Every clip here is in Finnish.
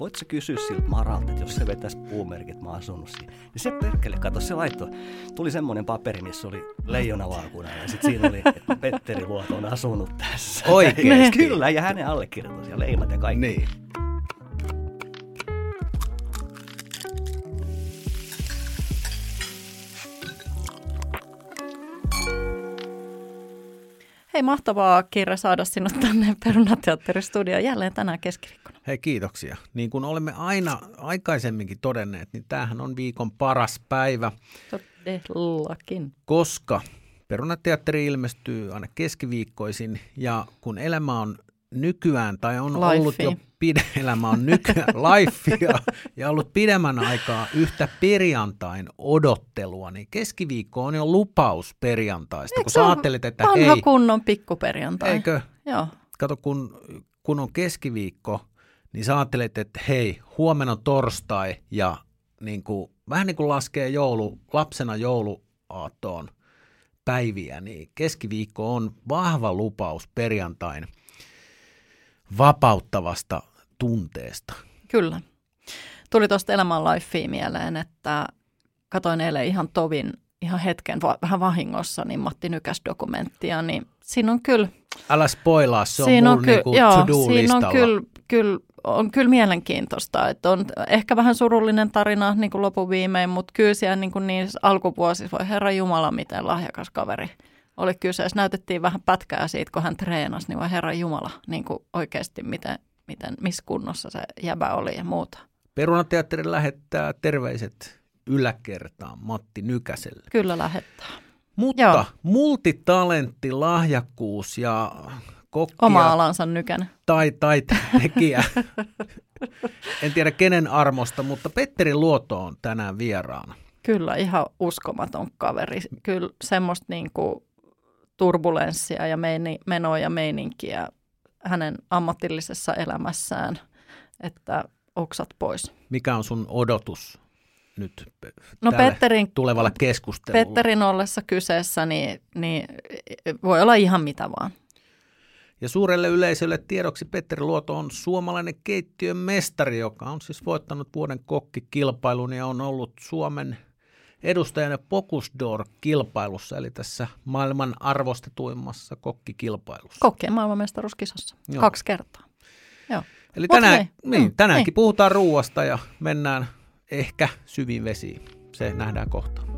voit sä kysyä siltä Maralta, että jos se vetäisi puumerkit, mä asunut siinä. Niin se perkele, kato, se laittoi, tuli semmoinen paperi, missä oli leijonavaakuna ja sitten siinä oli, että Petteri Luoto on asunut tässä. Oikeesti? Kyllä, ja hänen allekirjoitus ja leimat ja kaikki. Niin. Hei, mahtavaa Kirja saada sinut tänne Perunateatteristudioon jälleen tänään keskiviikkona. Hei, kiitoksia. Niin kuin olemme aina aikaisemminkin todenneet, niin tämähän on viikon paras päivä, Todellakin. koska Perunateatteri ilmestyy aina keskiviikkoisin ja kun elämä on nykyään tai on Lifea. ollut jo pide, elämä on nykyään lifea ja ollut pidemmän aikaa yhtä perjantain odottelua, niin keskiviikko on jo lupaus perjantaista, Eikö kun sä ajattelet, että Vanha hei, kunnon pikkuperjantai. eikö, Joo. kato kun, kun on keskiviikko, niin sä ajattelet, että hei, huomenna on torstai ja niin kuin, vähän niin kuin laskee joulu, lapsena jouluaattoon päiviä, niin keskiviikko on vahva lupaus perjantain vapauttavasta tunteesta. Kyllä. Tuli tuosta Elämän Lifea mieleen, että katoin eilen ihan tovin, ihan hetken, va- vähän vahingossa, niin Matti Nykäs-dokumenttia, niin siinä on kyllä, Älä spoilaa, se on siinä mun on, kyllä, niinku joo, to-do-listalla. siinä on kyllä, kyllä, on kyllä mielenkiintoista, että on ehkä vähän surullinen tarina niin kuin lopun viimein, mutta kyllä siellä niin kuin niissä alkuvuosissa, voi herra Jumala, miten lahjakas kaveri oli kyseessä. Näytettiin vähän pätkää siitä, kun hän treenasi, niin voi herra Jumala, niin kuin oikeasti miten, miten, missä kunnossa se jäbä oli ja muuta. Perunateatteri lähettää terveiset yläkertaan Matti Nykäselle. Kyllä lähettää. Mutta Joo. multitalentti, lahjakkuus ja kokki Oma alansa nykänä. tai taitekijä. en tiedä kenen armosta, mutta Petteri Luoto on tänään vieraana. Kyllä, ihan uskomaton kaveri. Kyllä semmoista niin kuin turbulenssia ja meini, menoa ja meininkiä hänen ammatillisessa elämässään, että oksat pois. Mikä on sun odotus nyt No Petterin, tulevalle keskustelulle? Petterin ollessa kyseessä, niin, niin voi olla ihan mitä vaan. Ja suurelle yleisölle tiedoksi Petteri Luoto on suomalainen keittiön mestari, joka on siis voittanut vuoden kokkikilpailun ja on ollut Suomen edustajana Pokusdor-kilpailussa, eli tässä maailman arvostetuimmassa kokkikilpailussa. Kokkien maailmanmestaruuskisassa. Joo. Kaksi kertaa. Joo. Eli Mut tänään, hei, niin, mm, tänäänkin niin. puhutaan ruuasta ja mennään ehkä syviin vesiin. Se nähdään kohta.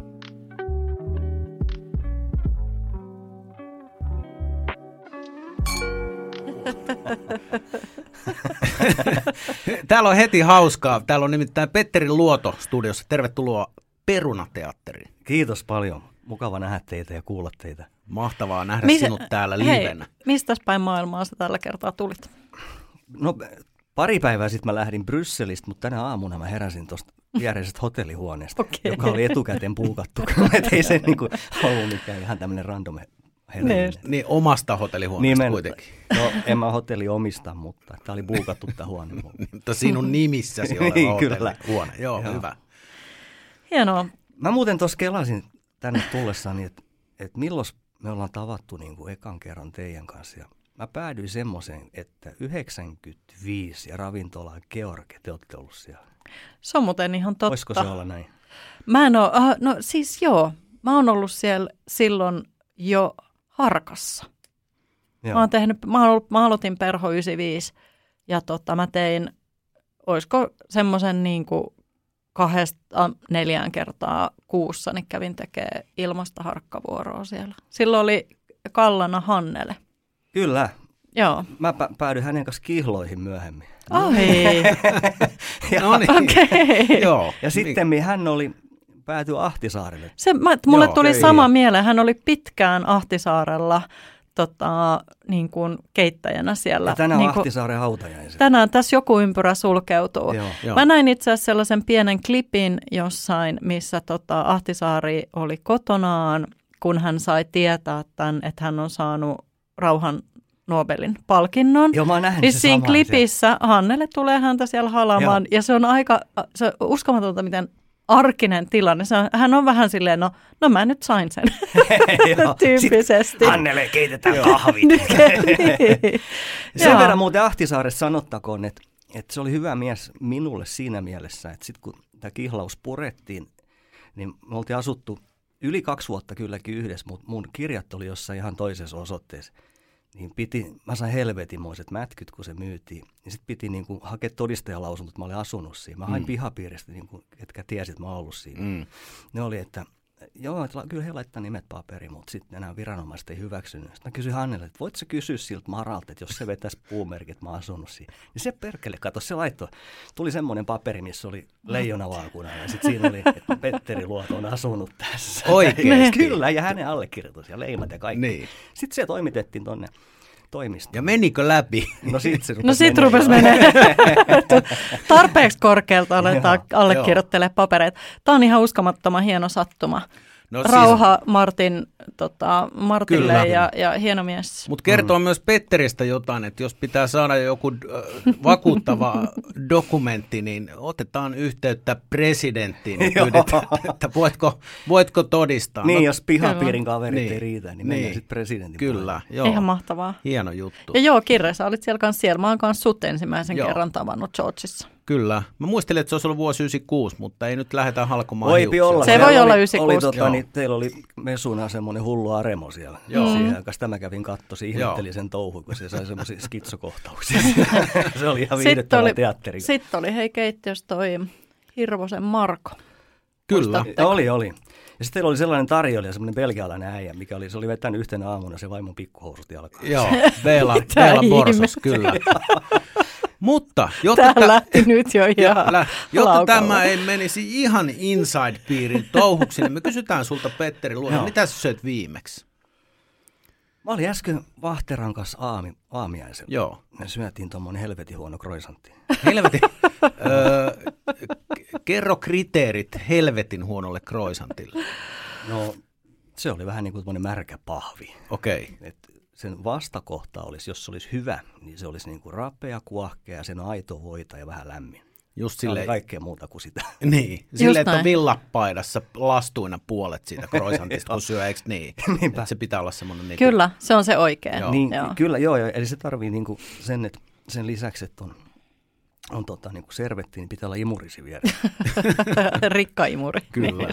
Täällä on heti hauskaa. Täällä on nimittäin Petteri Luoto studiossa. Tervetuloa Perunateatteriin. Kiitos paljon. Mukava nähdä teitä ja kuulla teitä. Mahtavaa nähdä Mis- sinut täällä Hei, livenä. mistä päin maailmaa sä tällä kertaa tulit? No pari päivää sitten mä lähdin Brysselistä, mutta tänä aamuna mä heräsin tuosta viereisestä hotellihuoneesta, Okei. joka oli etukäteen puukattu. Et ei se niinku ollut mikään ihan tämmöinen random herääminen. Niin omasta hotellihuoneesta kuitenkin. No en mä hotelli omista, mutta tämä oli puukattu tämä huone. Mutta sinun nimissäsi oleva Niin, kyllä. hotellihuone. Joo, Joo. hyvä. Hienoa. Mä muuten tuossa kelasin tänne tullessani, että et milloin me ollaan tavattu niin kuin ekan kerran teidän kanssa. Ja mä päädyin semmoiseen, että 95 ja ravintola George, te olette ollut siellä. Se on muuten ihan totta. Voisiko se olla näin? Mä en ole, ah, no siis joo, mä oon ollut siellä silloin jo harkassa. Mä, oon tehnyt, mä, oon ollut, mä aloitin Perho 95 ja tota, mä tein, olisiko semmoisen niin kuin kahdesta neljään kertaa kuussa, niin kävin tekemään ilmasta harkkavuoroa siellä. Silloin oli Kallana Hannele. Kyllä. Joo. Mä pä- päädyin hänen kanssa kihloihin myöhemmin. Ai, Ja, No niin. okei. Joo. ja sitten hän oli, päätyi Ahtisaarelle. Se, mä, mulle Joo, tuli ei. sama mieleen. Hän oli pitkään Ahtisaarella tota, niin kuin keittäjänä siellä. Ja tänään niin kuin, Ahtisaaren hautajaiset. tänään tässä joku ympyrä sulkeutuu. Joo. Joo. Mä näin itse asiassa sellaisen pienen klipin jossain, missä tota, Ahtisaari oli kotonaan, kun hän sai tietää tämän, että hän on saanut rauhan Nobelin palkinnon. Joo, mä oon nähnyt Niin sen siinä klipissä Hannelle tulee häntä siellä halaamaan Joo. ja se on aika se on uskomatonta, miten arkinen tilanne. Se on, hän on vähän silleen, no, no mä nyt sain sen tyyppisesti. Hannele keitetään kahvit. Niin. Sen verran muuten Ahtisaaressa sanottakoon, että, että se oli hyvä mies minulle siinä mielessä, että sitten kun tämä kihlaus purettiin, niin me oltiin asuttu yli kaksi vuotta kylläkin yhdessä, mutta mun kirjat oli jossain ihan toisessa osoitteessa. Niin piti, mä sain helvetimoiset mätkyt, kun se myytiin. Niin sitten piti niin kuin, hakea todistajalausunto, että mä olin asunut siinä. Mä hain mm. pihapiiristä, niin kuin, ketkä tiesit, että mä oon ollut siinä. Mm. Ne oli, että joo, että kyllä he laittaa nimet paperiin, mutta sitten enää viranomaiset ei hyväksynyt. Sitten mä kysyin Hannelle, että voitko kysyä siltä Maralta, että jos se vetäisi puumerkit, mä oon asunut siinä. Niin se perkele, kato, se laittoi. Tuli semmoinen paperi, missä oli leijonavaakuna ja sitten siinä oli, että Petteri Luoto on asunut tässä. Oikein. kyllä, ja hänen allekirjoitus ja leimat ja kaikki. Niin. Sitten se toimitettiin tonne toimistoon. Ja menikö läpi? No sit se No sit rupesi menee. Tarpeeksi korkealta aletaan allekirjoittelemaan papereita. Tämä on ihan uskomattoman hieno sattuma. No, siis- Rauha siis... Martin, tota, Martille ja, ja hieno mies. Mutta kertoo mm. myös Petteristä jotain, että jos pitää saada joku äh, vakuuttava dokumentti, niin otetaan yhteyttä presidenttiin ja pyydetään, että voitko, voitko todistaa. Niin, no, jos pihapiirin kaverit niin, ei riitä, niin, niin sitten presidentin Kyllä, joo. Ihan mahtavaa. Hieno juttu. Ja joo, Kirre, sä olit siellä kanssa siellä. Mä oon kanssa sut ensimmäisen joo. kerran tavannut Georgeissa. Kyllä. Mä muistelin, että se olisi ollut vuosi 96, mutta ei nyt lähdetä halkomaan Voipi olla. Se, voi olla 96. Oli, tota, niin, teillä oli mesuna semmoinen hullu aremo siellä. Joo. Siihen aikaan tämä kävin kattosi, ihmettelin sen touhu, kun se sai semmoisia skitsokohtauksia. se oli ihan viihdyttävä oli, teatteri. Sitten oli hei keittiössä toi Hirvosen Marko. Kyllä. Ja oli, oli. Ja sitten teillä oli sellainen tarjoilija, semmoinen belgialainen äijä, mikä oli, se oli vetänyt yhtenä aamuna se vaimon pikkuhousut jalkaan. Joo, Veela, Veela Borsos, kyllä. Mutta jotta, Tämä lähti nyt jo ihan lä, jotta tämä ei menisi ihan inside-piirin touhuksi, niin me kysytään sulta Petteri Luola, mitä sä söit viimeksi? Mä olin äsken Vahteran kanssa aami, aamiaisen. Joo. Me syötiin tuommoinen helvetin huono kroisantti. Helvetin. öö, kerro kriteerit helvetin huonolle kroisantille. No, se oli vähän niin kuin märkä pahvi. Okei. Okay sen vastakohta olisi, jos se olisi hyvä, niin se olisi niin kuin rapea, kuohkea, sen aito voita ja vähän lämmin. Just sille... kaikkea muuta kuin sitä. Niin, sille, että on villapaidassa lastuina puolet siitä kroisantista, kun syö, eikö niin? Että se pitää olla semmoinen... Niin kyllä, se on se oikein. Joo. Niin, joo. Kyllä, joo, joo, eli se tarvii niin kuin sen, että sen lisäksi, että on, on tota, niin kuin servetti, niin pitää olla imurisi vieressä. Rikka imuri. Kyllä.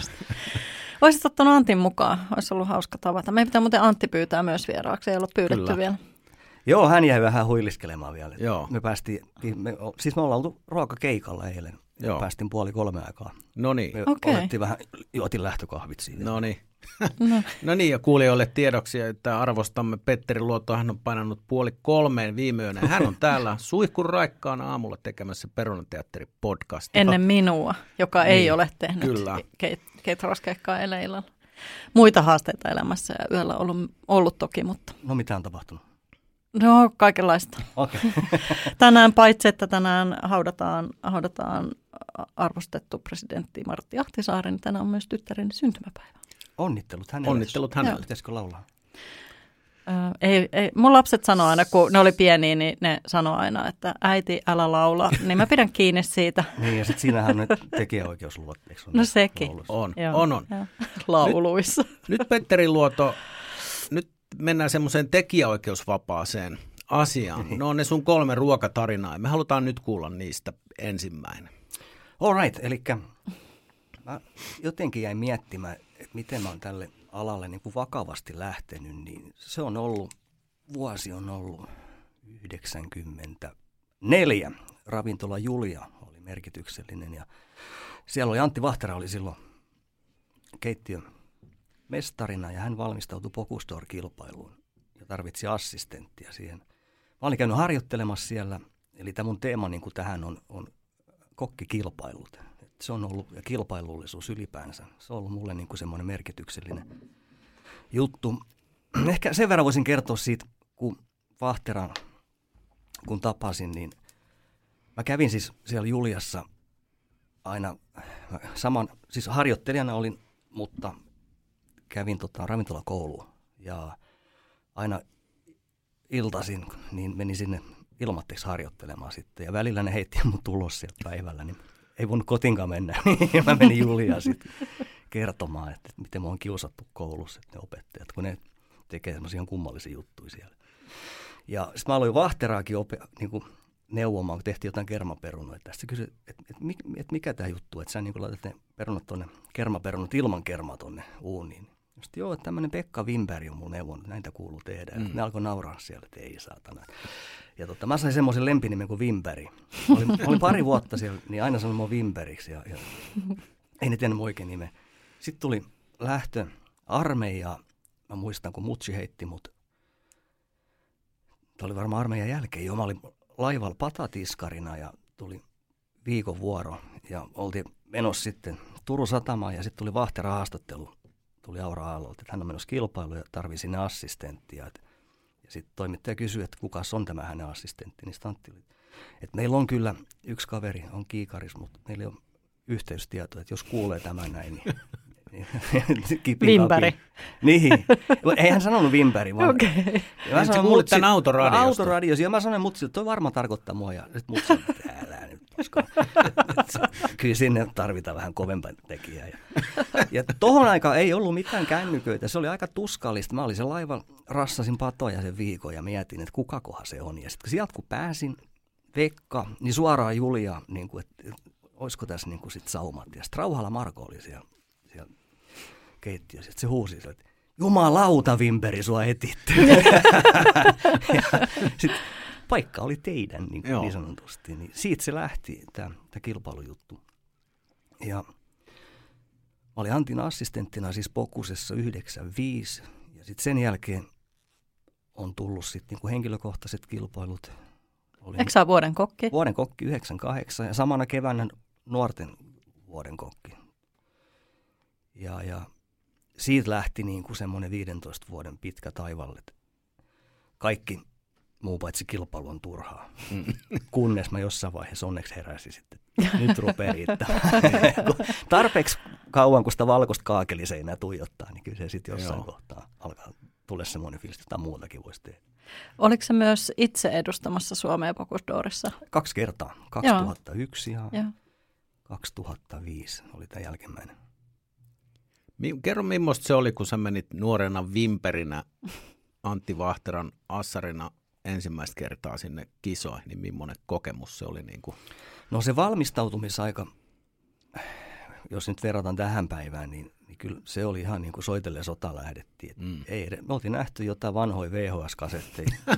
Olisit ottanut Antin mukaan, olisi ollut hauska tavata. Meidän pitää muuten Antti pyytää myös vieraaksi, ei ole pyydetty Kyllä. vielä. Joo, hän jäi vähän huiliskelemaan vielä. Joo. Me päästiin, me, siis me ollaan oltu ruokakeikalla eilen. Joo. Päästiin puoli kolme aikaa. No niin. Okay. vähän, juotin lähtökahvit siinä. No niin. No. no niin, ja kuulijoille tiedoksi, että arvostamme Petteri Luoto, hän on painanut puoli kolmeen viime yönä. Hän on täällä suihkun raikkaana aamulla tekemässä Perunateatteri podcastia. Ennen minua, joka niin, ei ole tehnyt Kyllä. Keitarauskeikkaa eilen illalla. Muita haasteita elämässä ja yöllä ollut, ollut toki, mutta... No mitä on tapahtunut? No kaikenlaista. Okay. tänään paitsi, että tänään haudataan, haudataan arvostettu presidentti Martti Ahtisaari, niin tänään on myös tyttären syntymäpäivä. Onnittelut hänelle. Onnittelut hänelle. Pitäisikö laulaa? Öö, ei, ei. Mun lapset sanoo aina, kun ne oli pieniä, niin ne sanoo aina, että äiti, älä laula. Niin mä pidän kiinni siitä. niin, ja sitten siinähän on tekijäoikeusluvat. No sekin. On, Joo, on, on. Lauluissa. Nyt, nyt Petteri Luoto, nyt mennään semmoiseen tekijäoikeusvapaaseen asiaan. Niin. No on ne sun kolme ruokatarinaa. Me halutaan nyt kuulla niistä ensimmäinen. All right, eli mä jotenkin jäin miettimään, että miten mä oon tälle alalle niin kuin vakavasti lähtenyt, niin se on ollut, vuosi on ollut 94. Ravintola Julia oli merkityksellinen ja siellä oli Antti Vahtera oli silloin keittiön mestarina ja hän valmistautui Pokustor-kilpailuun ja tarvitsi assistenttia siihen. Mä olin käynyt harjoittelemassa siellä, eli tämä mun teema niin kuin tähän on, on kokkikilpailut se on ollut, ja kilpailullisuus ylipäänsä, se on ollut mulle niin kuin semmoinen merkityksellinen juttu. Ehkä sen verran voisin kertoa siitä, kun Vahteran, kun tapasin, niin mä kävin siis siellä Juliassa aina saman, siis harjoittelijana olin, mutta kävin tota, ravintolakouluun ja aina iltasin, niin menin sinne ilmatteeksi harjoittelemaan sitten. Ja välillä ne heitti mun tulos sieltä päivällä, niin ei voinut kotinkaan mennä. Niin mä menin Juliaan sitten kertomaan, että miten mä oon kiusattu koulussa, että ne opettajat, kun ne tekee semmoisia kummallisia juttuja siellä. Ja sitten mä aloin Vahteraakin ope, niin kuin neuvomaan, kun tehtiin jotain kermaperunoita. Tästä kysyi, että et, et, et mikä tämä juttu, että sä niin laitat ne perunat tuonne, kermaperunat ilman kermaa tuonne uuniin. Sitten joo, että tämmöinen Pekka Wimberg on mun neuvon, näitä kuuluu tehdä. Mm. Ne alkoi nauraa siellä, että ei saatana. Ja totta, mä sain semmoisen lempinimen kuin Wimberg. Olin, olin pari vuotta siellä, niin aina sanoin mua Wimbergiksi. Ja, ja, ei ne tiennyt oikein nime. Sitten tuli lähtö armeija. Mä muistan, kun Mutsi heitti mut. Tämä oli varmaan armeijan jälkeen. Jo, mä olin laivalla patatiskarina ja tuli viikon vuoro. Ja oltiin menossa sitten Turun satamaan ja sitten tuli vahterahaastattelu tuli Aura Aallolta, että hän on menossa kilpailuun ja tarvii sinne assistenttia. Et, ja sitten toimittaja kysyi, että kuka on tämä hänen assistentti, niin Stantti oli, että meillä on kyllä yksi kaveri, on kiikaris, mutta meillä on yhteystietoa, että jos kuulee tämän näin, niin Vimpäri. Niin. Ei hän sanonut Vimpäri, vaan... Okay. Ja mä sanoin, tämän autoradiosta. Autoradiosta. Ja mä sanoin mutsi, että toi varmaan tarkoittaa mua. Ja sitten mutsi, älä nyt koska kyllä sinne tarvitaan vähän kovempaa tekijää. Ja, ja tohon aikaan ei ollut mitään kännyköitä. Se oli aika tuskallista. Mä olin se laiva, rassasin patoja sen viikon ja mietin, että kukakohan se on. Ja sitten sieltä kun pääsin, Vekka, niin suoraan Julia, niin kuin, että olisiko tässä niin kuin sit saumat. Ja sitten Rauhala Marko oli siellä, siellä keittiössä. Sitten se huusi, että jumalauta Vimperi, sua etitty. sitten paikka oli teidän niin, niin sanotusti. Niin siitä se lähti, tämä kilpailujuttu. Ja mä olin Antin assistenttina siis Pokusessa 95 ja sitten sen jälkeen on tullut sitten niinku henkilökohtaiset kilpailut. Olin Eikö saa vuoden kokki? Vuoden kokki 98 ja samana keväänä nuorten vuoden kokki. Ja, ja siitä lähti niin kuin semmoinen 15 vuoden pitkä taivalle. Kaikki muu paitsi kilpailu on turhaa. Mm. Kunnes mä jossain vaiheessa onneksi heräsin sitten. Nyt rupeaa Tarpeeksi kauan, kun sitä valkoista kaakeliseinää tuijottaa, niin kyllä se sitten jossain Joo. kohtaa alkaa tulla semmoinen fiilis, että muutakin voisi tehdä. Oliko se myös itse edustamassa Suomea Pokusdoorissa? Kaksi kertaa. 2001 Joo. ja Joo. 2005 oli tämä jälkimmäinen. Kerro, millaista se oli, kun sä menit nuorena vimperinä Antti Vahteran assarina ensimmäistä kertaa sinne kisoihin, niin millainen kokemus se oli? Niin kuin? No se valmistautumisaika, jos nyt verrataan tähän päivään, niin, niin kyllä se oli ihan niin kuin soitelle sota lähdettiin. Mm. Ei, me oltiin nähty jotain vanhoja VHS-kasetteja.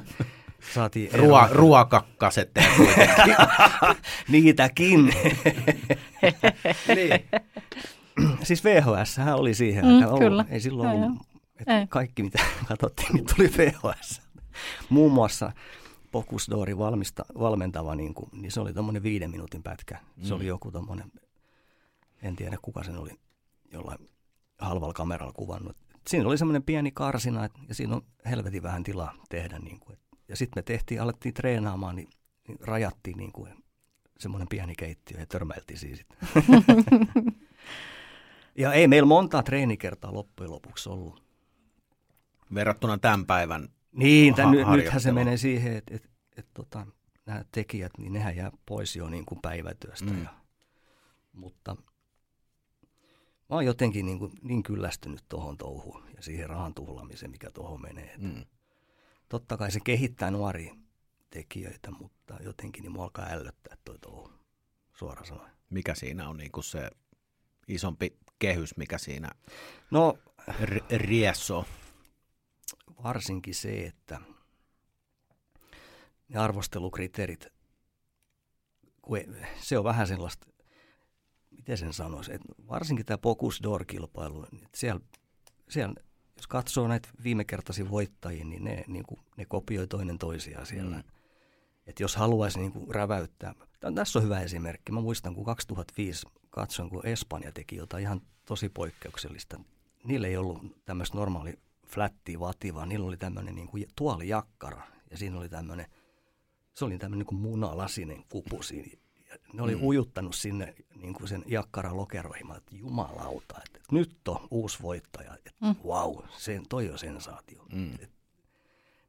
Saatiin Ruo- ruokakasetteja Niitäkin. niin. siis VHS oli siihen mm, aikaan. Kyllä. Ei silloin ollut, ei. kaikki mitä katsottiin, niin tuli VHS muun muassa Pokusdoorin valmista, valmentava, niin, kuin, niin se oli tuommoinen viiden minuutin pätkä. Se mm. oli joku tuommoinen, en tiedä kuka sen oli jollain halvalla kameralla kuvannut. Siinä oli semmoinen pieni karsina ja siinä on helvetin vähän tilaa tehdä. Niin kuin. Ja sitten me tehtiin, alettiin treenaamaan, niin, niin rajattiin niin kuin semmoinen pieni keittiö ja törmäiltiin siis. ja ei meillä montaa treenikertaa loppujen lopuksi ollut. Verrattuna tämän päivän niin, tämän, ha- nythän se menee siihen, että et, et, tota, nämä tekijät, niin nehän jää pois jo niin kuin päivätyöstä. Mm. Ja, mutta mä oon jotenkin niin, kuin, niin kyllästynyt tuohon touhuun ja siihen rahan tuhlaamiseen, mikä tuohon menee. Mm. Totta kai se kehittää nuoria tekijöitä, mutta jotenkin niin mua alkaa ällöttää toi touhu, suoraan sanoen. Mikä siinä on niin kuin se isompi kehys, mikä siinä no, r- riessoo? Varsinkin se, että ne arvostelukriteerit, se on vähän sellaista, miten sen sanoisi, että varsinkin tämä Pocus Door-kilpailu, että siellä, siellä, jos katsoo näitä viimekertaisia voittajia, niin ne, niin kuin, ne kopioi toinen toisiaan siellä. Mm. Että jos haluaisi niin kuin räväyttää, tässä on hyvä esimerkki. Mä muistan, kun 2005 katsoin, kun Espanja teki jotain ihan tosi poikkeuksellista. Niillä ei ollut tämmöistä normaali flätti vati, vaan niillä oli tämmöinen niin kuin tuolijakkara. Ja siinä oli tämmöinen, se oli tämmöinen niin kuin munalasinen kupu siinä. Ja ne oli mm. ujuttanut sinne niin kuin sen jakkaran lokeroihin. Mä että jumalauta, että nyt on uusi voittaja. Että mm. wow, sen, toi on sensaatio. Mm. Et,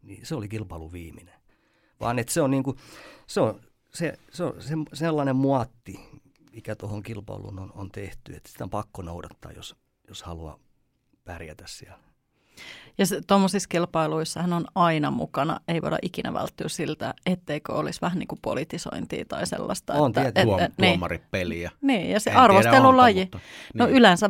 niin se oli kilpailu viimeinen. Vaan että se on, niin kuin, se on, se, se on se, sellainen muotti, mikä tuohon kilpailuun on, on tehty, että sitä on pakko noudattaa, jos, jos haluaa pärjätä siellä. Ja tuommoisissa kilpailuissa hän on aina mukana, ei voida ikinä välttyä siltä, etteikö olisi vähän niin kuin politisointia tai sellaista. On että, tietysti. Tuom, niin, tuomaripeliä. niin, ja se En tiedä, arvostelulaji. onko, mutta- No niin. yleensä,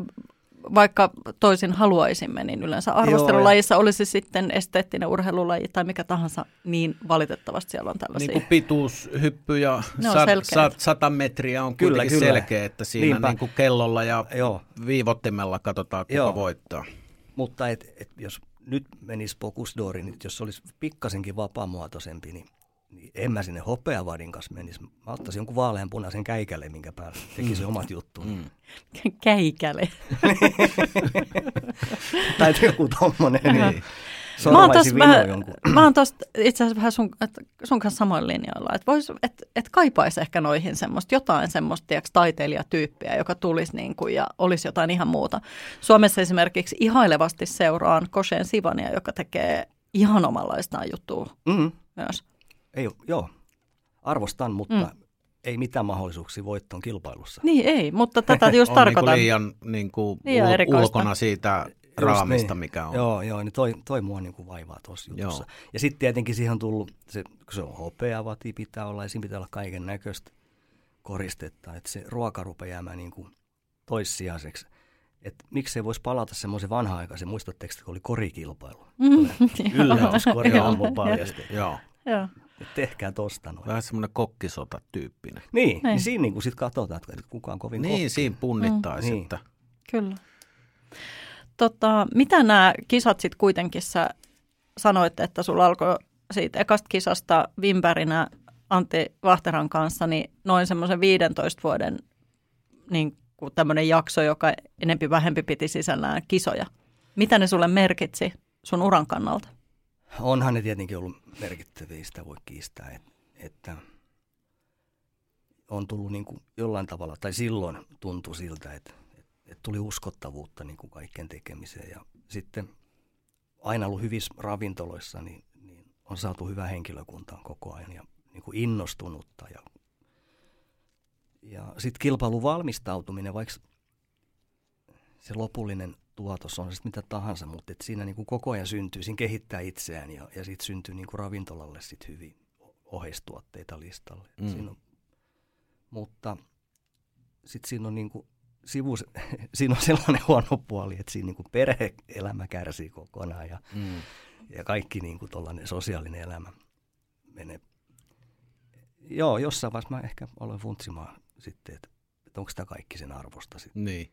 vaikka toisin haluaisimme, niin yleensä arvostelulajissa olisi sitten esteettinen urheilulaji tai mikä tahansa, niin valitettavasti siellä on tällaisia. Niin kuin pituushyppy ja sat, sat, sata metriä on Kyllä, kyllä. selkeä, että siinä Niinpä. niin kuin kellolla ja Joo, viivottimella katsotaan, kuka Joo. voittaa. Mutta et, et jos nyt menisi Pokusdori, niin jos se olisi pikkasenkin vapaamuotoisempi, niin, niin en mä sinne hopeavadin kanssa menisi. Mä ottaisin jonkun vaaleanpunaisen käikälle, minkä päällä tekisi mm. omat juttuun. Mm. Käikäle. tai joku tommonen. niin. Mä oon vinoon vähän, mä oon tosta itse asiassa vähän sun, et, sun kanssa samoin linjoilla, että vois, et, et kaipaisi ehkä noihin semmoista, jotain semmoista, tiiäks, taiteilijatyyppiä, joka tulisi niin kuin, ja olisi jotain ihan muuta. Suomessa esimerkiksi ihailevasti seuraan Koshen Sivania, joka tekee ihan omanlaistaan juttua Mm. myös. Ei, oo- joo, arvostan, mutta mm. ei mitään mahdollisuuksia voittoon kilpailussa. Niin ei, mutta tätä just on tarkoitan. Niin kuin liian niin kuin Liian ul- erikoista. ulkona siitä raamista, niin. mikä on. Joo, joo niin toi, toi mua niin kuin vaivaa tuossa jutussa. Joo. Ja sitten tietenkin siihen on tullut, se, kun se on hopeavati pitää olla ja siinä pitää olla kaiken näköistä koristetta, että se ruoka rupeaa jäämään niin kuin toissijaiseksi. Että miksei voisi palata semmoisen vanha-aikaisen, muistatteko, kun oli korikilpailu? Mm, Yllätyskori aamu paljasti. Joo, Joo. Et Tehkää tosta noin. vähän semmoinen kokkisota-tyyppinen. Niin, Niin. niin siinä niin kuin sit katsotaan, että kuka on kovin Niin, siinä punnittaisi, Niin. että Kyllä. Tota, mitä nämä kisat sitten kuitenkin sä sanoit, että sulla alkoi siitä ekasta kisasta vimpärinä Antti Vahteran kanssa, niin noin semmoisen 15 vuoden niin kuin tämmöinen jakso, joka enempi vähempi piti sisällään kisoja. Mitä ne sulle merkitsi sun uran kannalta? Onhan ne tietenkin ollut merkittäviä, sitä voi kiistää, et, että on tullut niin kuin jollain tavalla, tai silloin tuntui siltä, että, että, tuli uskottavuutta niin kuin kaikkien tekemiseen. Ja sitten aina ollut hyvissä ravintoloissa, niin, niin on saatu hyvä henkilökuntaa koko ajan ja niin kuin innostunutta. Ja, ja sitten kilpailun valmistautuminen, vaikka se lopullinen tuotos on se sitten mitä tahansa, mutta et siinä niin kuin koko ajan syntyy, siinä kehittää itseään ja, ja sitten syntyy niin kuin ravintolalle sit hyvin oheistuotteita listalle. Mm. Siinä on, mutta sitten siinä on, niin kuin sivu, siinä on sellainen huono puoli, että siinä niin kuin perhe-elämä kärsii kokonaan ja, mm. ja kaikki niin kuin sosiaalinen elämä menee. Joo, jossain vaiheessa mä ehkä olen funtsimaan sitten, että, että onko tämä kaikki sen arvosta sitten. Niin.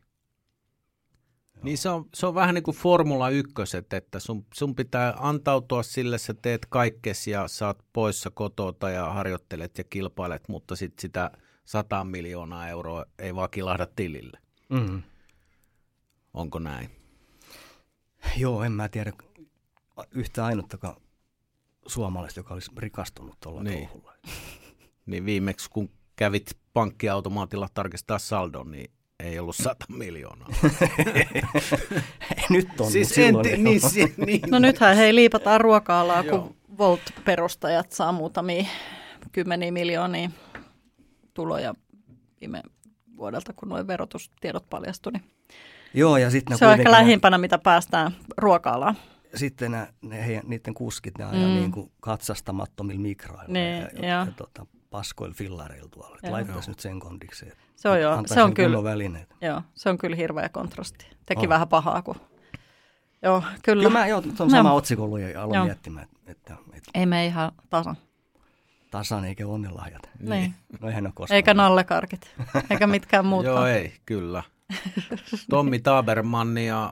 Niin se on, se on vähän niin kuin Formula 1, että sun, sun pitää antautua sille, sä teet kaikkes ja saat poissa kotota ja harjoittelet ja kilpailet, mutta sitten sitä 100 miljoonaa euroa ei vaan kilahda tilille. Mm-hmm. Onko näin? Joo, en mä tiedä yhtä ainuttakaan suomalaista, joka olisi rikastunut tuolla Niin. niin. touhulla. Niin viimeksi kun kävit pankkiautomaatilla tarkistaa saldon, niin ei ollut 100 miljoonaa. Nyt on, siis mut silloin en, ei niin, ollut. si, niin, No nythän hei liipataan ruoka-alaa, kun Volt-perustajat saa muutamia kymmeniä miljoonia tuloja viime vuodelta, kun nuo verotustiedot paljastui. Niin Joo, ja sitten se on ehkä lähimpänä, mitä päästään ruoka-alaan. sitten nä, ne heidän, niiden kuskit, ne ajaa Mm. niin kuin katsastamattomilla mikroilla Niin, ja, ja, joo. ja tota, paskoilla fillareilla tuolla. Joo. Laitettaisiin nyt sen kondikseen. Se on, jo, antaisi se on ne kyllä, välineet. joo, se on kyllä hirveä kontrasti. Teki On. vähän pahaa, kun... Joo, kyllä. Kyllä mä jo tuon No. sama otsikon luin ja aloin Joo. miettimään, että, että, että Ei me ihan tasan. Tasan eikä onnenlahjat. Niin. No eihän ole koskaan. Eikä nallekarkit, eikä mitkään muutkaan. Joo, ei, kyllä. Tommi Tabermannia äh,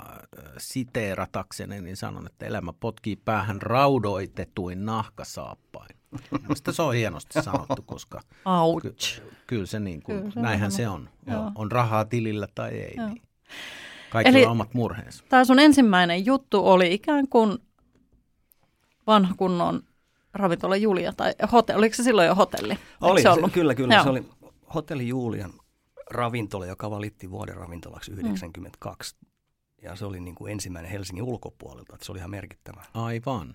siteeratakseni, niin sanon, että elämä potkii päähän raudoitetuin nahkasaappain. Mielestäni se on hienosti sanottu, koska Ouch. kyllä se niin kuin, Kyllä se näinhän on. se on. Joo. On rahaa tilillä tai ei. Joo. Niin. Kaikilla Eli- on omat murheensa. Tämä sun ensimmäinen juttu oli ikään kuin vanha kunnon ravintola Julia, tai hotelli. Oliko se silloin jo hotelli? Eikö Oli, se se, ollut? kyllä, kyllä. Joo. Se oli Hotelli Julian ravintola, joka valittiin vuoden ravintolaksi 92. Ja se oli niin kuin ensimmäinen Helsingin ulkopuolelta, että se oli ihan merkittävä Aivan.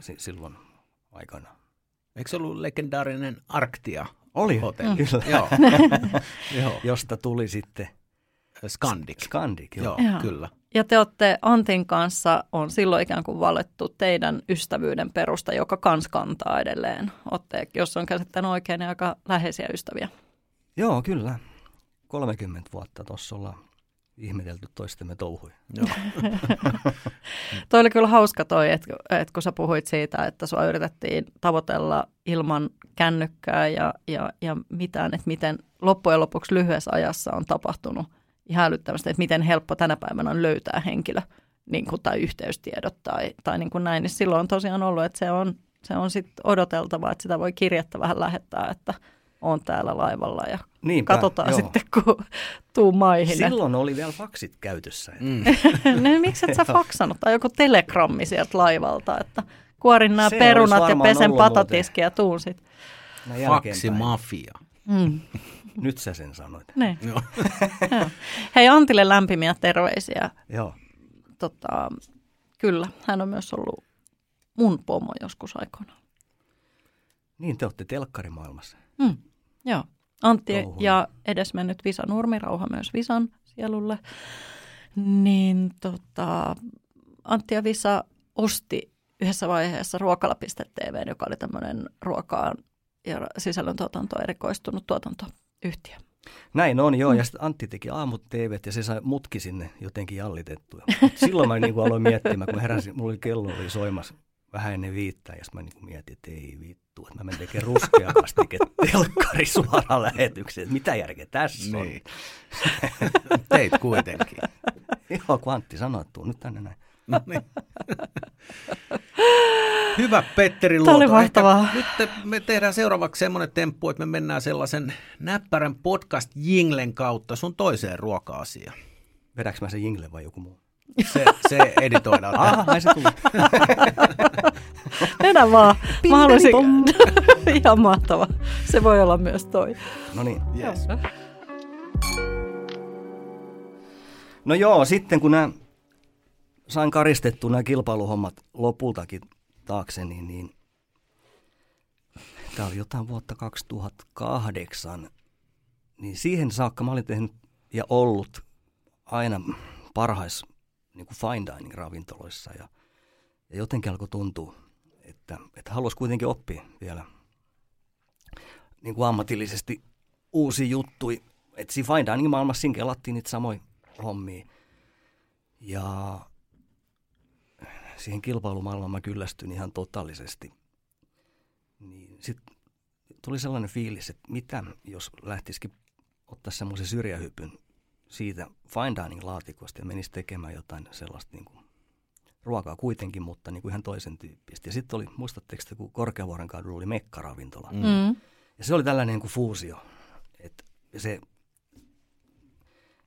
si- silloin aikana. Eikö se ollut legendaarinen Arktia? Oli, Hotelli. kyllä. Joo. Joo. Josta tuli sitten Skandik. Skandik. Joo. Joo, Joo. kyllä. Ja te olette Antin kanssa, on silloin ikään kuin valettu teidän ystävyyden perusta, joka kans kantaa edelleen. Olette, jos on käsittänyt oikein, niin aika läheisiä ystäviä. Joo, kyllä. 30 vuotta tuossa ollaan ihmetelty toistemme touhuja. Joo. toi oli kyllä hauska toi, että, että kun sä puhuit siitä, että sua yritettiin tavoitella ilman kännykkää ja, ja, ja mitään, että miten loppujen lopuksi lyhyessä ajassa on tapahtunut ihan älyttömästi, että miten helppo tänä päivänä on löytää henkilö niin kuin, tai yhteystiedot tai, tai niin kuin näin, niin silloin on tosiaan ollut, että se on, se on sitten odoteltava, että sitä voi kirjettä vähän lähettää, että on täällä laivalla ja Niinpä, katsotaan joo. sitten, kun tuu maihin. Silloin oli vielä faksit käytössä. Mm. no, miksi et sä faksannut? Tai joku telegrammi sieltä laivalta, että kuorin nämä perunat ja pesen patatiski ja tuun sitten. Faksimafia. Mm. Nyt sä sen sanoit. Niin. Joo. Hei Antille lämpimiä terveisiä. Joo. Tota, kyllä, hän on myös ollut mun pomo joskus aikoinaan. Niin, te olette telkkarimaailmassa. Mm, joo. Antti Touhun. ja edesmennyt Visa Nurmi, rauha myös Visan sielulle. Niin tota, Antti ja Visa osti yhdessä vaiheessa ruokala.tv, joka oli tämmöinen ruokaan ja sisällöntuotanto erikoistunut tuotantoyhtiö. Näin on, joo. Mm. Ja sitten Antti teki aamut TV ja se sai mutki sinne jotenkin jallitettua. silloin mä niin kuin aloin miettimään, kun mä heräsin, mulla oli kello oli soimassa vähän ennen viittää ja mä niin kuin mietin, että ei vittu, että mä menen tekemään ruskea kastike telkkari suoraan lähetykseen. Että mitä järkeä tässä on? Niin. Teit kuitenkin. Joo, kun Antti sanoi, että nyt tänne näin. No niin. Hyvä Petteri Luoto. Tämä oli mahtavaa. Nyt me tehdään seuraavaksi semmoinen temppu, että me mennään sellaisen näppärän podcast Jinglen kautta sun toiseen ruoka-asiaan. Vedäks mä sen Jingle vai joku muu? Se, se editoidaan. Ah, näin se tuli. Mennä vaan. Mä haluaisin... Ihan mahtava. Se voi olla myös toi. No niin. Yes. No joo, sitten kun nämä sain karistettu nämä kilpailuhommat lopultakin taakse, niin, niin tämä oli jotain vuotta 2008, niin siihen saakka mä olin tehnyt ja ollut aina parhais niin kuin fine dining ravintoloissa ja, ja jotenkin alkoi tuntua, että, että haluaisi kuitenkin oppia vielä niin kuin ammatillisesti uusi juttu. Että siinä fine dining maailmassa siinä kelattiin niitä samoja hommia. Ja siihen kilpailumaailmaan mä kyllästyin ihan totaalisesti. Niin sitten tuli sellainen fiilis, että mitä jos lähtisikin ottaa semmoisen syrjähypyn siitä fine dining laatikosta ja menisi tekemään jotain sellaista niin kuin ruokaa kuitenkin, mutta niin kuin ihan toisen tyyppistä. Ja sitten oli, muistatteko te, kun Korkeavuoren kadulla oli mekkaravintola. Mm. Ja se oli tällainen niin kuin fuusio, että se,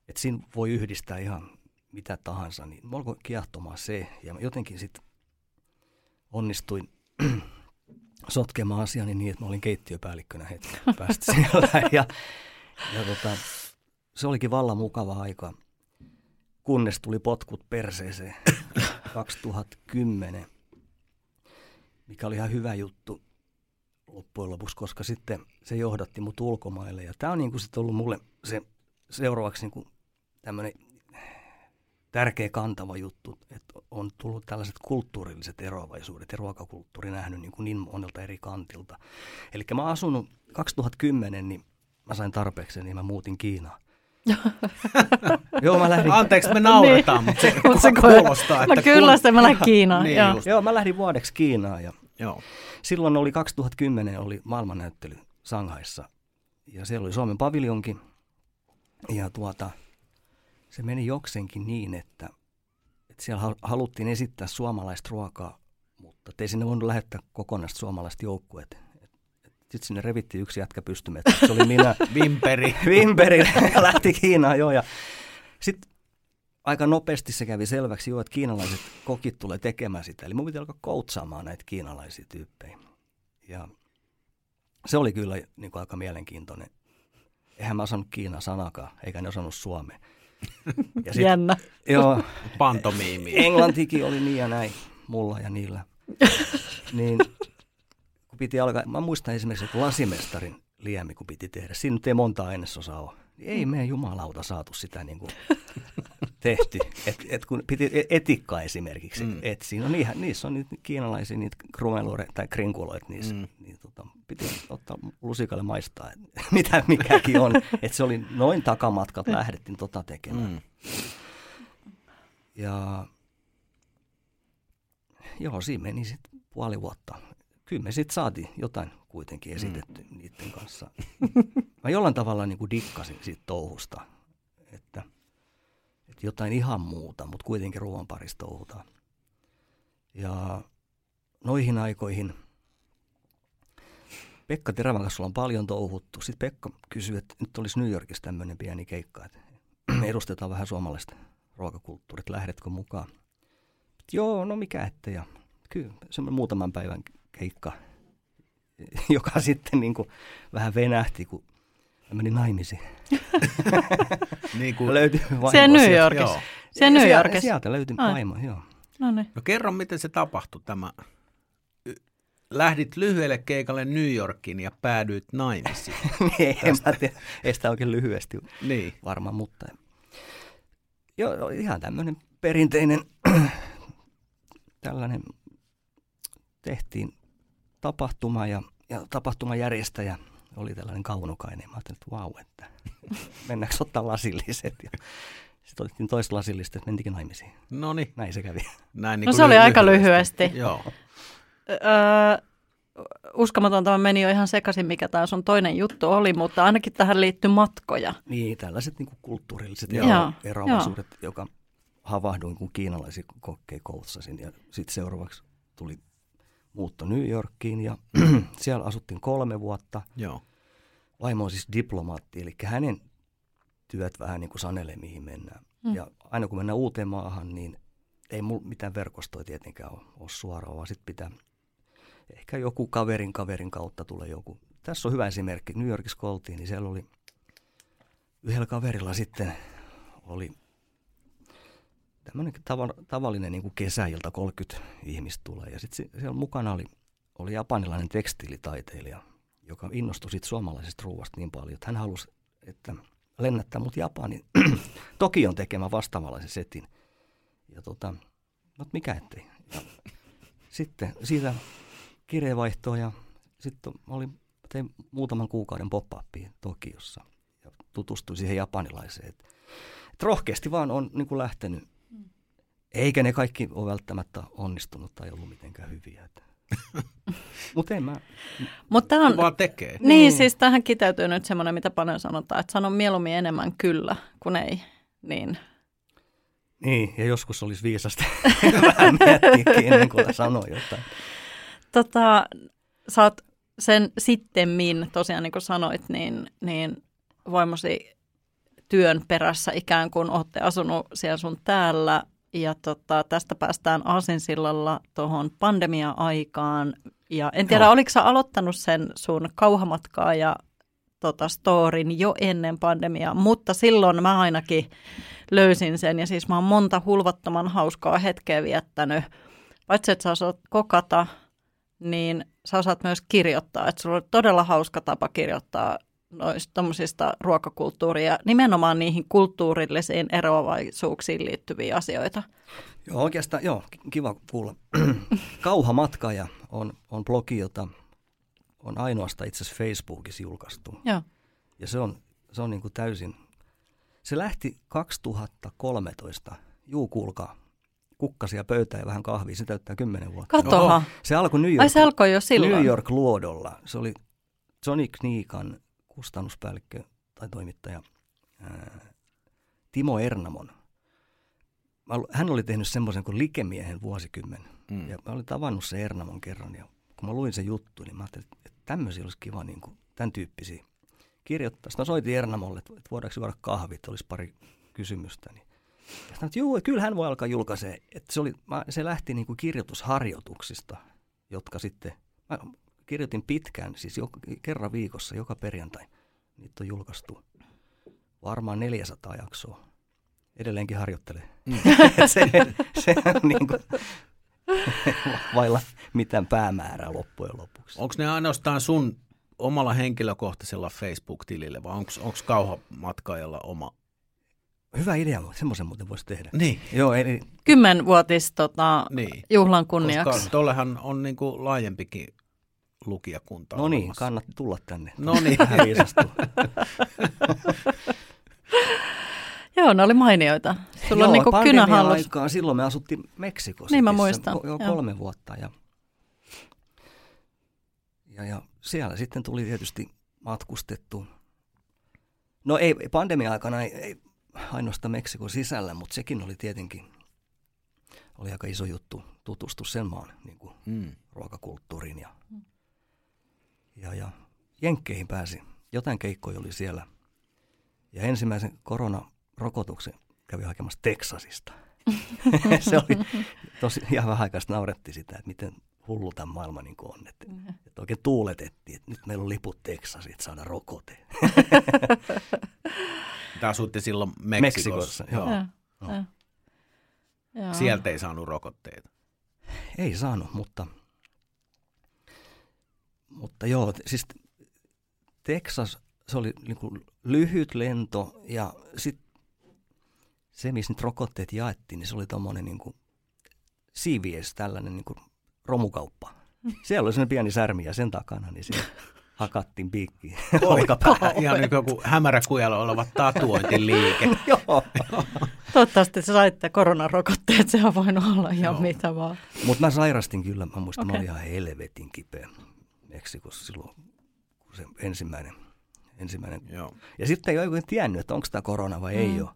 että siinä voi yhdistää ihan mitä tahansa, niin mä alkoi kiehtomaan se. Ja jotenkin sitten onnistuin sotkemaan asiani niin, että mä olin keittiöpäällikkönä hetken päästä siellä. Ja, ja tota, se olikin vallan mukava aika, kunnes tuli potkut perseeseen 2010, mikä oli ihan hyvä juttu loppujen lopuksi, koska sitten se johdatti mut ulkomaille. Ja tämä on niin kuin sitten ollut mulle se seuraavaksi niin tämmöinen tärkeä kantava juttu, että on tullut tällaiset kulttuurilliset eroavaisuudet ja ruokakulttuuri nähnyt niin, kuin niin monelta eri kantilta. Eli mä asunut 2010, niin mä sain tarpeeksi, niin mä muutin Kiinaan. joo, mä lähdin... Anteeksi, me nauretaan, niin. mutta se, se kuulostaa. Että no kyllä, kun... mä lähdin Kiinaan. niin, joo. joo, mä lähdin vuodeksi Kiinaan ja joo. silloin oli 2010 oli maailmannäyttely Sanghaissa ja siellä oli Suomen paviljonkin ja tuota, se meni jokseenkin niin, että, että siellä haluttiin esittää suomalaista ruokaa, mutta ei sinne voinut lähettää kokonaista suomalaista joukkuetta. Sitten sinne revittiin yksi jätkä pystymettä. Se oli minä. Vimperi. Vimperi lähti Kiinaan joo. Ja sitten aika nopeasti se kävi selväksi jo, että kiinalaiset kokit tulee tekemään sitä. Eli mun piti alkaa koutsaamaan näitä kiinalaisia tyyppejä. Ja se oli kyllä niin kuin aika mielenkiintoinen. Eihän mä osannut Kiinan sanakaan, eikä ne osannut Suomea. Ja sit, Jännä. Joo. Pantomiimi. Englantikin oli niin ja näin, mulla ja niillä. niin kun piti alkaa, mä muistan esimerkiksi, että lasimestarin liemi, kun piti tehdä, siinä nyt ei monta ainesosaa ole. Niin ei meidän jumalauta saatu sitä niin kuin tehty. Et, et kun piti e- etikkaa esimerkiksi mm. etsiä. No niinhän, niissä on niitä kiinalaisia niitä krumeluure tai krinkuloita niissä. Mm. Piti ottaa lusikalle maistaa, mitä mikäkin on. että se oli noin takamatkat lähdettiin tota tekemään. Mm. Ja joo, siinä meni sitten puoli vuotta. Kyllä me sitten saatiin jotain kuitenkin esitetty mm. niiden kanssa. Mä jollain tavalla niin kuin dikkasin siitä touhusta, että, että jotain ihan muuta, mutta kuitenkin ruoan parissa touhutaan. Ja noihin aikoihin Pekka Terävän kanssa ollaan paljon touhuttu. Sitten Pekka kysyi, että nyt olisi New Yorkissa tämmöinen pieni keikka, että edustetaan vähän suomalaista ruokakulttuurit, lähdetkö mukaan? Joo, no mikä ettei. Ja kyllä, semmoinen muutaman päivän keikka, joka sitten niin kuin vähän venähti, kun meni naimisiin. niin kuin... löytyi vaimo Siellä New Yorkissa. Siellä New Yorkissa. Sieltä löytyi Ai. vaimo, joo. No, niin. no kerro, miten se tapahtui tämä. Lähdit lyhyelle keikalle New Yorkiin ja päädyit naimisiin. niin, en mä tiedä. Ei sitä oikein lyhyesti niin. varmaan, mutta joo, ihan tämmöinen perinteinen tällainen tehtiin tapahtuma ja, ja tapahtumajärjestäjä oli tällainen kaunokainen. Mä ajattelin, että vau, että mennäänkö ottaa lasilliset. Ja sitten otettiin toista lasillista, että mentikin naimisiin. No niin. Näin se kävi. Näin niin no se lyhy- oli aika lyhyesti. Joo. Öö, uskomaton tämä meni jo ihan sekaisin, mikä tämä sun toinen juttu oli, mutta ainakin tähän liittyy matkoja. Niin, tällaiset niin kulttuurilliset Joo. eroavaisuudet, joka havahduin, kun kiinalaisia kokkeja koutsasin. Ja sitten seuraavaksi tuli muutto New Yorkiin ja siellä asuttiin kolme vuotta. Joo. Vaimo on siis diplomaatti, eli hänen työt vähän niin kuin sanelee, mihin mennään. Mm. Ja aina kun mennään uuteen maahan, niin ei mulla mitään verkostoa tietenkään ole, ole suoraan, vaan sitten pitää ehkä joku kaverin kaverin kautta tulee joku. Tässä on hyvä esimerkki. New Yorkissa kun oltiin, niin siellä oli yhdellä kaverilla sitten oli tämmöinen tav- tavallinen niin kuin kesäilta 30 ihmistä tulee. Ja sitten siellä mukana oli, oli japanilainen tekstiilitaiteilija, joka innostui siitä suomalaisesta ruuasta niin paljon, että hän halusi, että lennättää mut Japanin Tokion tekemään vastaavanlaisen setin. Ja tota, no mikä ettei. Ja sitten siitä kirjeenvaihtoa ja sitten oli, tein muutaman kuukauden pop Tokiossa ja tutustuin siihen japanilaiseen. Et, et rohkeasti vaan on niin kuin lähtenyt eikä ne kaikki ole välttämättä onnistunut tai ollut mitenkään hyviä. Mutta en mä. Mutta on, vaan tekee. Niin, niin, siis tähän kiteytyy nyt semmoinen, mitä paljon sanotaan, että sano mieluummin enemmän kyllä kuin ei. Niin. Niin, ja joskus olisi viisasta vähän miettiäkin ennen kuin sanoo jotain. Tota, sä oot sen sittemmin, tosiaan niin kuin sanoit, niin, niin voimasi työn perässä ikään kuin olette asunut siellä sun täällä ja tota, tästä päästään Aasinsillalla tuohon pandemia-aikaan. Ja en tiedä, no. oliko sä aloittanut sen sun kauhamatkaa ja tota, storin jo ennen pandemiaa, mutta silloin mä ainakin löysin sen. Ja siis mä oon monta hulvattoman hauskaa hetkeä viettänyt. Paitsi, että sä osaat kokata, niin sä osaat myös kirjoittaa. Että sulla on todella hauska tapa kirjoittaa noista ruokakulttuuria, nimenomaan niihin kulttuurillisiin eroavaisuuksiin liittyviä asioita. Joo, oikeastaan, joo, kiva kuulla. Kauhamatkaaja on, on blogi, jota on ainoastaan itse asiassa Facebookissa julkaistu. Joo. Ja se on, se on niin kuin täysin, se lähti 2013, juu kuulkaa, kukkasia pöytää ja vähän kahvia, se täyttää kymmenen vuotta. Katoha. Se alkoi New York, Ai se alkoi jo silloin. New York Luodolla. Se oli Johnny Kniikan kustannuspäällikkö tai toimittaja ää, Timo Ernamon. Hän oli tehnyt semmoisen kuin Likemiehen vuosikymmen. Mm. Ja mä olin tavannut se Ernamon kerran. Ja kun mä luin sen juttu, niin mä ajattelin, että tämmöisiä olisi kiva niin kuin, tämän tyyppisiä kirjoittaa. Sitten mä soitin Ernamolle, että voidaanko juoda kahvit, olisi pari kysymystä. Niin ja sanoin, että juu, kyllä hän voi alkaa julkaisee. Että se, oli, mä, se lähti niin kuin kirjoitusharjoituksista, jotka sitten, mä kirjoitin pitkään, siis jo, kerran viikossa, joka perjantai. Niitä on julkaistu varmaan 400 jaksoa. Edelleenkin harjoittelee. Mm. se, se on niin kuin, vailla mitään päämäärää loppujen lopuksi. Onko ne ainoastaan sun omalla henkilökohtaisella Facebook-tilille vai onko kauhamatkaajalla oma Hyvä idea, mutta semmoisen muuten voisi tehdä. Niin. Joo, eli Kymmenvuotis tota, Niin. juhlan kunniaksi. Koska tollehan on niin kuin laajempikin lukijakunta. no niin, kannatti tulla tänne. No niin. Joo, ne oli mainioita. Sulla Joo, on niinku pandemian kynähallus. aikaan, silloin me asuttiin Meksikossa. Niin mä missä- muistan, Joo, joo. kolme vuotta. Ja, ja, ja siellä sitten tuli tietysti matkustettu. No ei, pandemia-aikana ei, ei ainoastaan Meksikon sisällä, mutta sekin oli tietenkin oli aika iso juttu tutustua sen maan niin kuin Mm. ruokakulttuuriin. Ja, ja, ja Jenkkeihin pääsi. Jotain keikkoja oli siellä. Ja ensimmäisen koronarokotuksen kävi hakemassa Teksasista. se oli tosi ihan vähän aikaa sitten naurettiin sitä, että miten hullu tämä maailma niin on. Että, että oikein tuuletettiin, että nyt meillä on liput Teksasiin, että saada rokote. Te asuitte silloin Meksikossa. Meksikossa, joo. Joo, Joo. Joo. Sieltä ei saanut rokotteita. Ei saanut, mutta, mutta joo, siis Texas, se oli niin kuin lyhyt lento ja sitten se, missä nyt rokotteet jaettiin, niin se oli tuommoinen niin kuin CVS, tällainen niin kuin romukauppa. Siellä oli sellainen pieni särmi ja sen takana, niin siellä hakattiin piikkiin olkapäähän. Ihan niin kuin joku hämäräkujalla oleva tatuointiliike. Joo. Toivottavasti te saitte koronarokotteet, se on voinut olla ihan Joo. mitä vaan. Mutta mä sairastin kyllä, mä muistan, okay. mä olin ihan helvetin kipeä Meksikossa silloin, kun se ensimmäinen, ensimmäinen Joo. Ja sitten ei oikein tiennyt, että onko tämä korona vai mm. ei ole.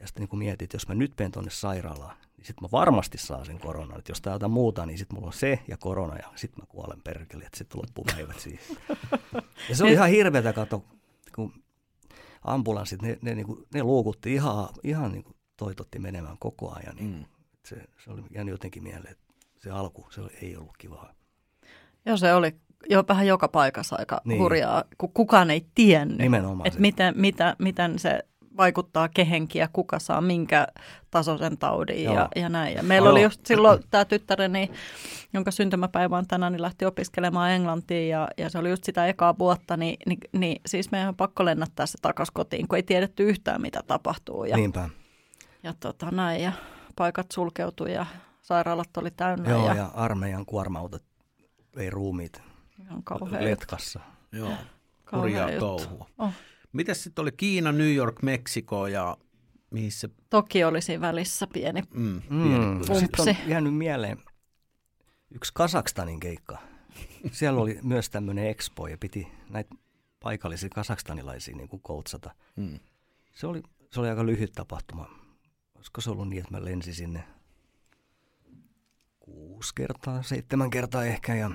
Ja sitten niin mietin, että jos mä nyt menen tuonne sairaalaan, niin sitten mä varmasti saan sen koronan. Että jos tää jotain muuta, niin sitten mulla on se ja korona ja sitten mä kuolen perkele, että sitten loppuu päivät siihen. Ja se oli ihan hirveätä, kato, kun ambulanssit, ne, ne, niinku, ne luukutti ihan, ihan niin kuin toitotti menemään koko ajan. Niin Mm. se, se oli jäänyt jotenkin mieleen, että se alku, se ei ollut kivaa. Joo, se oli jo vähän joka paikassa aika Niin. niin. hurjaa, kun kukaan ei tiennyt, Nimenomaan että se. miten, mitä, miten se vaikuttaa kehenkin ja kuka saa minkä tasoisen taudin Joo. ja, ja näin. Ja meillä Joo. oli just silloin tämä tyttäreni, jonka syntymäpäivä on tänään, niin lähti opiskelemaan Englantiin ja, ja se oli just sitä ekaa vuotta, niin, niin, niin siis meidän on pakko lennättää se takaisin kotiin, kun ei tiedetty yhtään mitä tapahtuu. Ja, Niinpä. ja tota näin, ja paikat sulkeutui ja sairaalat oli täynnä Joo, ja, ja armeijan kuorma-autot vei ruumiit ihan kauhean, letkassa. Joo. Hurjaa juttu. touhua. Oh. Mitäs sitten oli Kiina, New York, Meksiko ja mihin se Toki oli siinä välissä pieni. mm, pieni Mm. pyrsy? Sitten on Pumpsi. jäänyt mieleen yksi Kasakstanin keikka. Siellä oli myös tämmöinen expo ja piti näitä paikallisia kasakstanilaisia niin kuin koutsata. Mm. Se oli, se oli aika lyhyt tapahtuma. Olisiko se ollut niin, että mä lensin sinne kuusi kertaa, seitsemän kertaa ehkä ja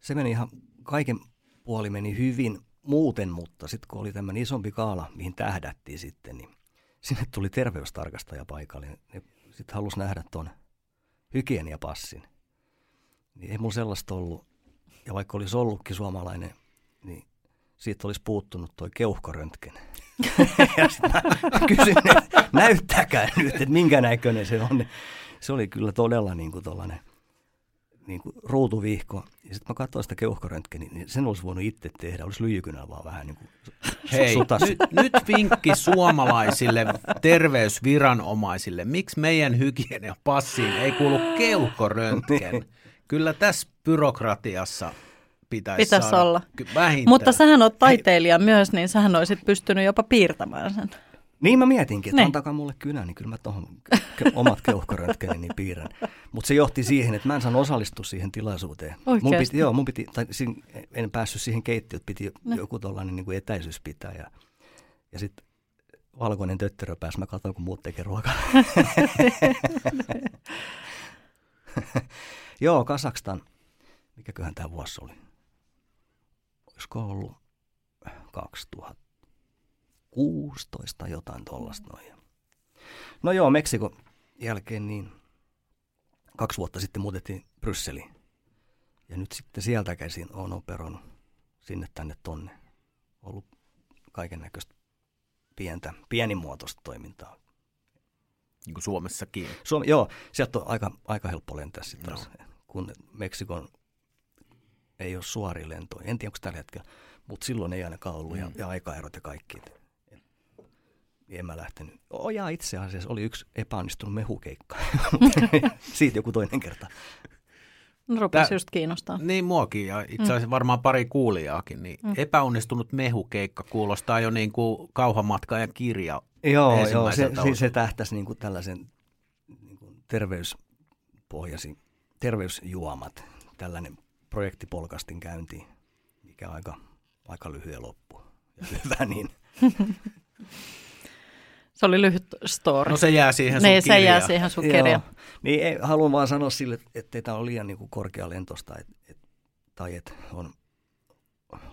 se meni ihan, kaiken puoli meni hyvin muuten, mutta sitten kun oli tämmöinen isompi kaala, mihin tähdättiin sitten, niin sinne tuli terveystarkastaja paikalle. Ne sitten halusi nähdä tuon hygieniapassin. Niin ei mulla sellaista ollut. Ja vaikka olisi ollutkin suomalainen, niin siitä olisi puuttunut toi keuhkoröntgen. ja sitten kysyin, että näyttäkää nyt, että minkä näköinen se on. Se oli kyllä todella niin kuin tollainen niin kuin ruutuvihko. Ja sitten mä katsoin sitä keuhkoröntgeniä, niin sen olisi voinut itse tehdä. Olisi lyijykynällä vaan vähän niin kuin Hei, sutas. nyt, nyt vinkki suomalaisille terveysviranomaisille. Miksi meidän hygieniapassiin ei kuulu keuhkoröntgen? Niin. Kyllä tässä byrokratiassa pitäisi, Pitäisi saada olla. ky- vähintään. Mutta sähän oot taiteilija myös, niin sähän olisit pystynyt jopa piirtämään sen. Niin mä mietinkin, että ne. antakaa mulle kynä, niin kyllä mä tohon ke- omat keuhkoröntgenini niin piirrän. Mutta se johti siihen, että mä en saanut osallistua siihen tilaisuuteen. Mun piti, joo, mun piti, tai sin, en päässyt siihen keittiöön, piti ne. joku tollainen niin kuin etäisyys pitää. Ja, ja sitten valkoinen töttörö pääsi, mä katsoin, kun muut tekee ruokaa. joo, Kasakstan. Mikäköhän tämä vuosi oli? Olisiko ollut 2000? 16 jotain tuollaista noin. No joo, Meksiko jälkeen niin kaksi vuotta sitten muutettiin Brysseliin. Ja nyt sitten sieltä käsin on operoinut sinne tänne tonne. Ollut kaiken näköistä pientä, pienimuotoista toimintaa. Niin kuin Suomessakin. Suom- joo, sieltä on aika, aika helppo lentää sitten no. Taas, kun Meksikon ei ole suori lento. En tiedä, onko tällä hetkellä, mutta silloin ei ainakaan ollut mm. ja, ja aikaerot ja kaikki. Niin en mä lähtenyt. Oja itse asiassa oli yksi epäonnistunut mehukeikka. Siitä joku toinen kerta. No rupesi just kiinnostaa. Niin muakin ja itse asiassa mm. varmaan pari kuulijaakin, niin mm. epäonnistunut mehukeikka kuulostaa jo niin kuin kauhamatka ja kirja Joo, joo se, se, se tähtäisi niin kuin tällaisen niin kuin terveyspohjasi, terveysjuomat, tällainen projektipolkastin käyntiin, mikä aika, aika lyhyen loppu. Ja hyvä niin. Se oli lyhyt story. No se jää siihen sun niin, se jää siihen sun kirjaan. Niin ei, haluan vaan sanoa sille, että tämä on liian niin kuin korkealentoista et, et, tai että on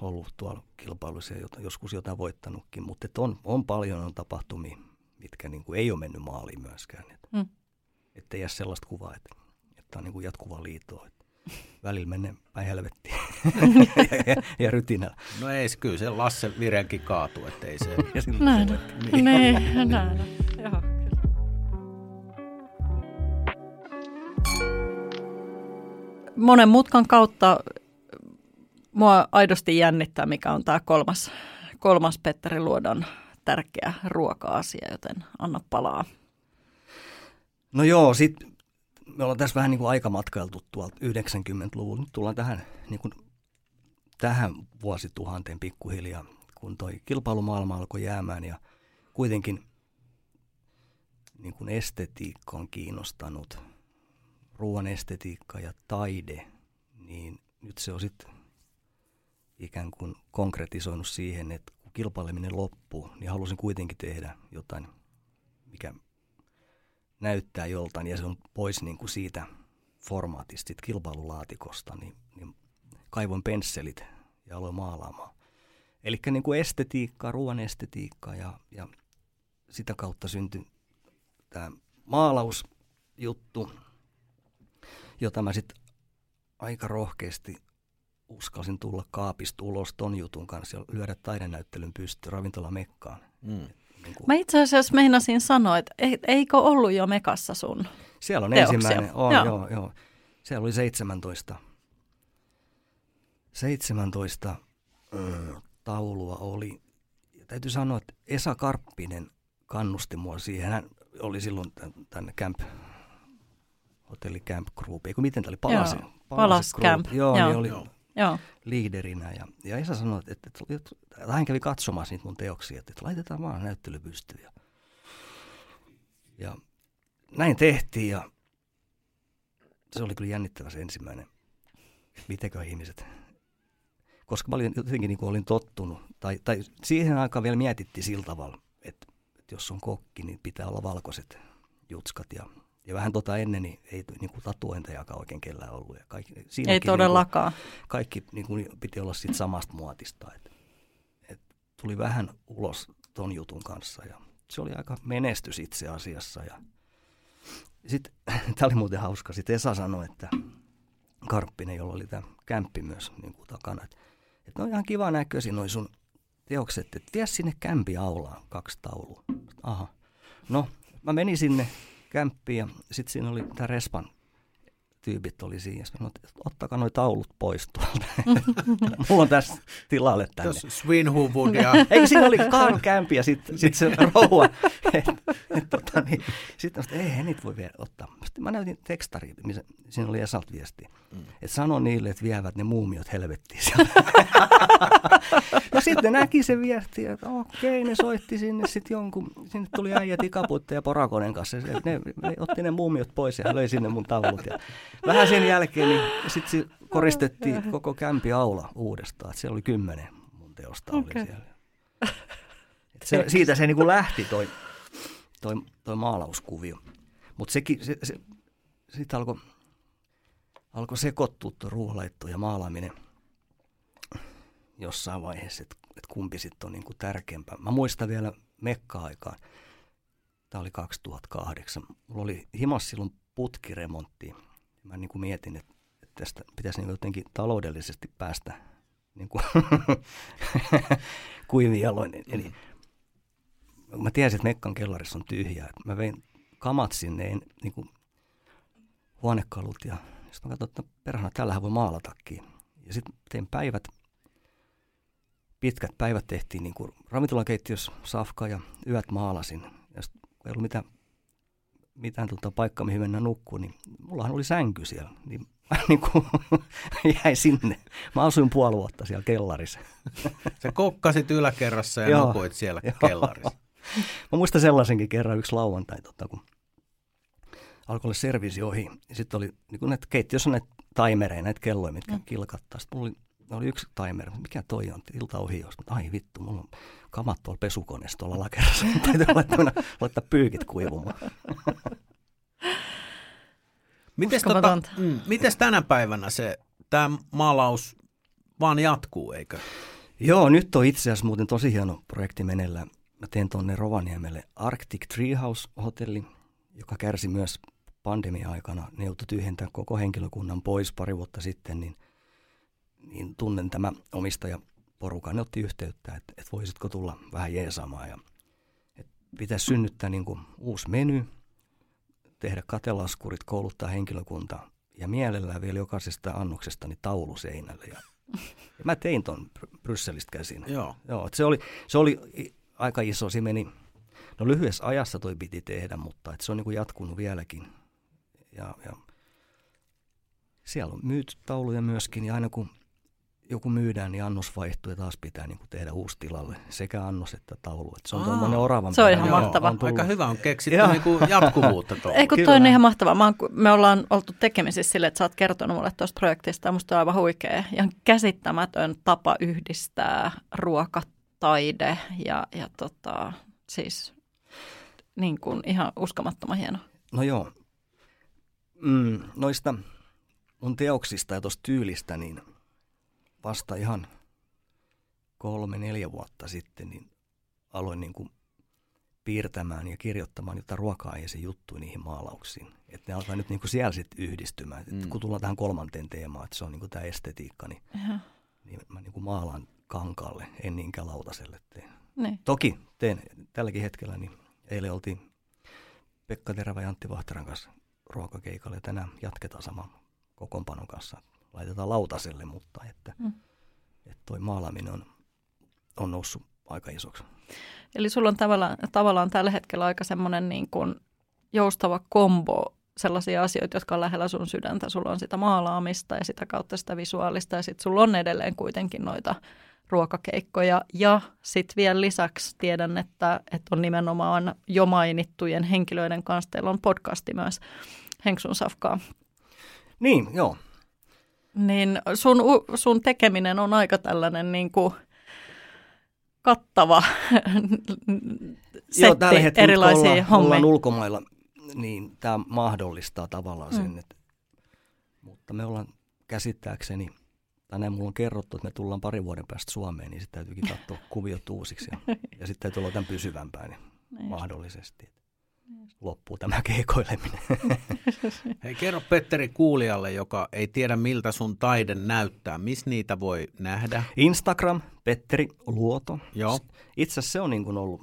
ollut tuolla kilpailuissa ja joskus jotain voittanutkin, mutta et on, on paljon on tapahtumia, mitkä niin kuin ei ole mennyt maaliin myöskään. Et, mm. Että ei jää sellaista kuvaa, että, että on niin kuin jatkuva liito. Että välillä menee päin helvettiin ja, ja, ja rytinällä. No ei, kyllä se Lasse Virenkin kaatuu, ettei se... näin, niin. niin, näin, joo. Monen mutkan kautta mua aidosti jännittää, mikä on tämä kolmas, kolmas Petteri Luodon tärkeä ruoka-asia, joten anna palaa. No joo, sitten me ollaan tässä vähän niin kuin aikamatkailtu tuolta 90-luvulta. Nyt tullaan tähän, niin kuin, tähän vuosituhanteen pikkuhiljaa, kun toi kilpailumaailma alkoi jäämään ja kuitenkin niin kuin estetiikka on kiinnostanut, ruoan estetiikka ja taide, niin nyt se on sitten ikään kuin konkretisoinut siihen, että kun kilpaileminen loppuu, niin halusin kuitenkin tehdä jotain, mikä näyttää joltain ja se on pois niin kuin siitä formaatista, kilpailulaatikosta, niin, niin kaivoin pensselit ja aloin maalaamaan. Eli niin kuin estetiikkaa, ruoan estetiikkaa ja, ja sitä kautta syntyi tämä maalausjuttu, jota mä sitten aika rohkeasti uskalsin tulla kaapista ulos ton jutun kanssa ja lyödä taidenäyttelyn pysty ravintolamekkaan. Mm. Niin kuin... Mä itse asiassa meinasin sanoa, että eikö ollut jo Mekassa sun Siellä on teoksia? ensimmäinen, on, joo. joo, joo. Siellä oli 17, 17 ö, taulua oli. Ja täytyy sanoa, että Esa Karppinen kannusti mua siihen. Hän oli silloin tänne Camp, hotelli Camp Group, eikö miten tämä oli? Palas, Palas, Palas Camp. Joo, joo. Niin oli, joo Joo. liiderinä. Ja, ja Esa sanoi, että, että, että, hän kävi katsomassa niitä mun teoksia, että, että laitetaan vaan näyttely pystyyn. Ja, ja näin tehtiin ja se oli kyllä jännittävä se ensimmäinen. Mitenkö ihmiset? Koska mä olin jotenkin niin kuin olin tottunut, tai, tai siihen aikaan vielä mietittiin sillä tavalla, että, että jos on kokki, niin pitää olla valkoiset jutskat ja ja vähän tota ennen niin ei niin kuin tatuointejakaan oikein kellään ollut. Ja kaikki, ei niin todellakaan. Niin kuin, kaikki niin kuin, piti olla siitä samasta muotista. Et, et tuli vähän ulos ton jutun kanssa ja se oli aika menestys itse asiassa. Ja sitten, tämä oli muuten hauska, sitten Esa sanoi, että Karppinen, jolla oli tämä kämppi myös niin kuin takana, että, että ne on ihan kiva näköisiä noin sun teokset, että vie sinne kämpi aulaan kaksi taulua. Aha. No, mä menin sinne kämppiin. Ja sitten siinä oli tämä Respan tyypit oli siinä. Sanoin, että ottakaa nuo taulut pois tuolta. Mulla on tässä tilalle tänne. Jos Swinhuvud ja... Eikö siinä oli Karl Kämpi ja sitten sit se rouva. tota, niin, sitten ei, ei niitä voi vielä ottaa. Sitten mä näytin tekstari, missä siinä oli Esalt viesti. Mm. Että sano niille, että vievät ne muumiot helvettiin ja sitten ne näki se viesti, että okei, ne soitti sinne sitten jonkun, sinne tuli äijä tikapuitte ja porakonen kanssa. Ne, ne, ne, otti ne muumiot pois ja löi sinne mun taulut. Ja vähän sen jälkeen niin sitten koristettiin koko kämpi aula uudestaan. Että siellä oli kymmenen mun teosta okay. oli siellä. Et se, siitä se niin lähti toi, toi, toi maalauskuvio. Mutta sekin, se, se, sitten alkoi alko sekoittua tuo ruoholaitto ja maalaaminen jossain vaiheessa, että et kumpi sitten on niinku tärkeämpää. Mä muistan vielä mekka-aikaa. Tämä oli 2008. Mulla oli himas silloin putkiremontti mä niin kuin mietin, että, että tästä pitäisi niin jotenkin taloudellisesti päästä niin kuin kuivin jaloin. Eli mä tiesin, että Mekkan kellarissa on tyhjää. Mä vein kamat sinne, niin kuin huonekalut ja sitten mä katsoin, että perhana, tällähän voi maalatakin. Ja sitten tein päivät, pitkät päivät tehtiin niin kuin ravintolakeittiössä safka ja yöt maalasin. Ja ei ollut mitään, mitään tuota paikkaa, mihin mennä nukkuun, niin mullahan oli sänky siellä. Niin mä niin kuin jäin sinne. Mä asuin puoli vuotta siellä kellarissa. Sä kokkasit yläkerrassa ja Joo. nukuit siellä kellarissa. Mä muistan sellaisenkin kerran yksi lauantai, tota, kun alkoi olla servisi ohi. Ja sitten oli niin kuin näitä keittiössä näitä timereja, näitä kelloja, mitkä mm. kilkattaa. Sitten mulla oli, oli yksi timer, mikä toi on, ilta ohi jos. Mutta ai vittu, mulla on kamat tuolla pesukoneessa tuolla lakerassa. Täytyy laittaa, laittaa pyykit kuivumaan. Mites, tota, mm, mites tänä päivänä se, tämä maalaus vaan jatkuu, eikö? Joo, nyt on itse asiassa muuten tosi hieno projekti meneillään. Mä teen tuonne Rovaniemelle Arctic Treehouse-hotelli, joka kärsi myös pandemia-aikana. Ne joutui tyhjentää koko henkilökunnan pois pari vuotta sitten, niin, niin tunnen tämä omistaja porukan. Ne otti yhteyttä, että, että voisitko tulla vähän jeesaamaan. Ja, että pitäisi synnyttää niin kuin uusi meny, tehdä katelaskurit, kouluttaa henkilökunta ja mielellään vielä jokaisesta annoksesta niin taulu seinälle. Ja, ja mä tein ton Brysselistä käsin. Joo. Joo se, oli, se oli aika iso, se meni, no lyhyessä ajassa toi piti tehdä, mutta että se on niin kuin jatkunut vieläkin. Ja, ja siellä on myyty tauluja myöskin ja aina kun joku myydään, niin annos vaihtuu ja taas pitää niin kuin tehdä uusi tilalle, sekä annos että taulu. Että se on tuommoinen oravan Se on ihan mahtava. On Aika hyvä on keksitty niin kuin jatkuvuutta tuolla. Eikö toi on ihan mahtavaa. Mä oon, me ollaan oltu tekemisissä sille, että sä oot kertonut mulle tuosta projektista. Musta on aivan huikea ja käsittämätön tapa yhdistää ruoka, taide ja, ja tota, siis niin kuin ihan uskomattoman hieno. No joo. Mm, noista mun teoksista ja tuosta tyylistä, niin – vasta ihan kolme, neljä vuotta sitten, niin aloin niin kuin piirtämään ja kirjoittamaan jotain ruoka-aiheisen juttuja niihin maalauksiin. Että ne alkaa nyt niin kuin siellä sitten yhdistymään. Mm. kun tullaan tähän kolmanteen teemaan, että se on niin kuin tämä estetiikka, niin, niin mä niin kuin maalaan kankaalle, en niinkään lautaselle teen. Niin. Toki teen tälläkin hetkellä, niin eilen oltiin Pekka Terävä ja Antti Vahteran kanssa ruokakeikalle ja tänään jatketaan saman kokoonpanon kanssa laitetaan lautaselle, mutta että, mm. että toi maalaaminen on, on noussut aika isoksi. Eli sulla on tavallaan, tavallaan tällä hetkellä aika semmoinen niin kuin joustava kombo sellaisia asioita, jotka on lähellä sun sydäntä. Sulla on sitä maalaamista ja sitä kautta sitä visuaalista ja sitten sulla on edelleen kuitenkin noita ruokakeikkoja. Ja sitten vielä lisäksi tiedän, että, että on nimenomaan jo mainittujen henkilöiden kanssa. Teillä on podcasti myös Henksun Safkaa. Niin, joo niin sun, sun tekeminen on aika tällainen niin kuin kattava setti Joo, tällä hetkellä, erilaisia ollaan, hommia. ollaan ulkomailla, niin tämä mahdollistaa tavallaan sen, mm. että, mutta me ollaan käsittääkseni, tänään mulla on kerrottu, että me tullaan pari vuoden päästä Suomeen, niin sitten täytyykin katsoa kuviot uusiksi ja, ja sitten täytyy olla tämän pysyvämpää niin niin mahdollisesti loppuu tämä keikoileminen. Hei, kerro Petteri kuulijalle, joka ei tiedä miltä sun taide näyttää. Missä niitä voi nähdä? Instagram, Petteri Luoto. Joo. Itse asiassa se on niin kuin ollut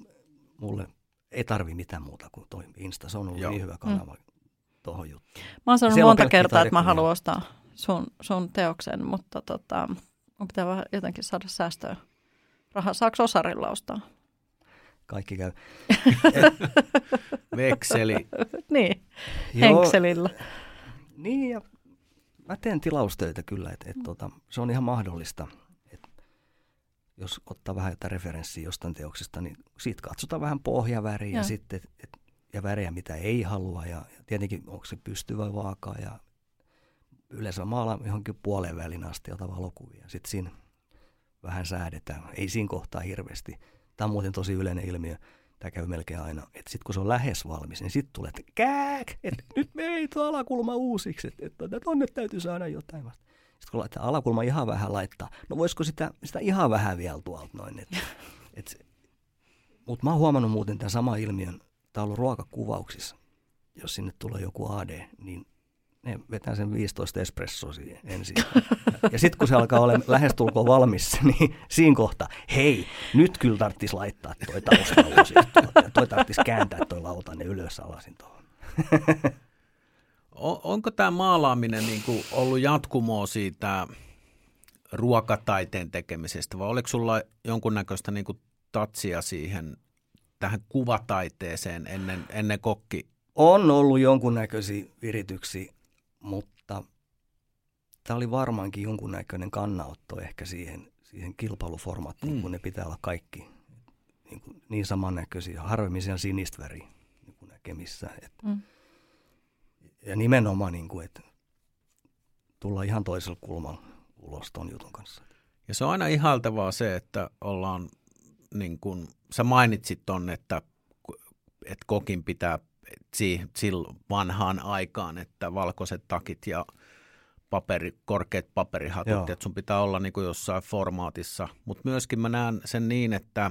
mulle, ei tarvi mitään muuta kuin toi Insta. Se on ollut Joo. niin hyvä kanava mm. tuohon juttuun. Mä oon sanonut monta kertaa, että mä haluan ostaa sun, sun teoksen, mutta tota, on pitää jotenkin saada säästöä. Rahaa saako osarilla ostaa? Kaikki käy. Vekseli. niin, henkselillä. Niin, ja mä teen tilaustöitä kyllä, että et, tota, se on ihan mahdollista. Et, jos ottaa vähän jotain referenssiä jostain teoksesta, niin siitä katsotaan vähän pohjaväriä ja, sitten, et, ja väriä, mitä ei halua. Ja, ja tietenkin onko se pystyvä vaakaa ja yleensä maalaan johonkin puolen välin asti jotain valokuvia. Sitten siinä vähän säädetään. Ei siinä kohtaa hirveästi Tämä on muuten tosi yleinen ilmiö. Tämä käy melkein aina. Että sitten kun se on lähes valmis, niin sitten tulee, että kääk, että nyt me ei tuo alakulma uusiksi, että, että, tonne täytyy saada jotain vasta. Sitten kun laittaa alakulma ihan vähän laittaa, no voisiko sitä, sitä ihan vähän vielä tuolta noin. Että, mutta mä oon huomannut muuten tämän sama ilmiön, tämä on ollut ruokakuvauksissa. Jos sinne tulee joku AD, niin ne vetää sen 15 espressoa siihen ensin. Ja sitten kun se alkaa olla lähestulkoon valmis, niin siinä kohtaa, hei, nyt kyllä tarvitsisi laittaa toi taustalausi. toi tarvitsisi kääntää toi lautanen ylös alasin tuohon. Onko tämä maalaaminen niin kuin ollut jatkumoa siitä ruokataiteen tekemisestä, vai oliko sulla jonkunnäköistä niin kuin tatsia siihen tähän kuvataiteeseen ennen, ennen kokki? On ollut jonkunnäköisiä virityksiä, mutta tämä oli varmaankin jonkunnäköinen kannanotto ehkä siihen, siihen kilpailuformaattiin, mm. kun ne pitää olla kaikki niin, kuin, niin samannäköisiä, harvemmin siellä sinistä väriä niin kuin näkemissä. Et, mm. Ja nimenomaan, niin kuin, että tulla ihan toisella kulmalla ulos ton jutun kanssa. Ja se on aina ihaltavaa se, että ollaan, niin kuin, sä mainitsit ton, että, että kokin pitää silloin vanhaan aikaan, että valkoiset takit ja paperi, korkeat paperihatut, Joo. että sun pitää olla niin kuin jossain formaatissa. Mutta myöskin mä näen sen niin, että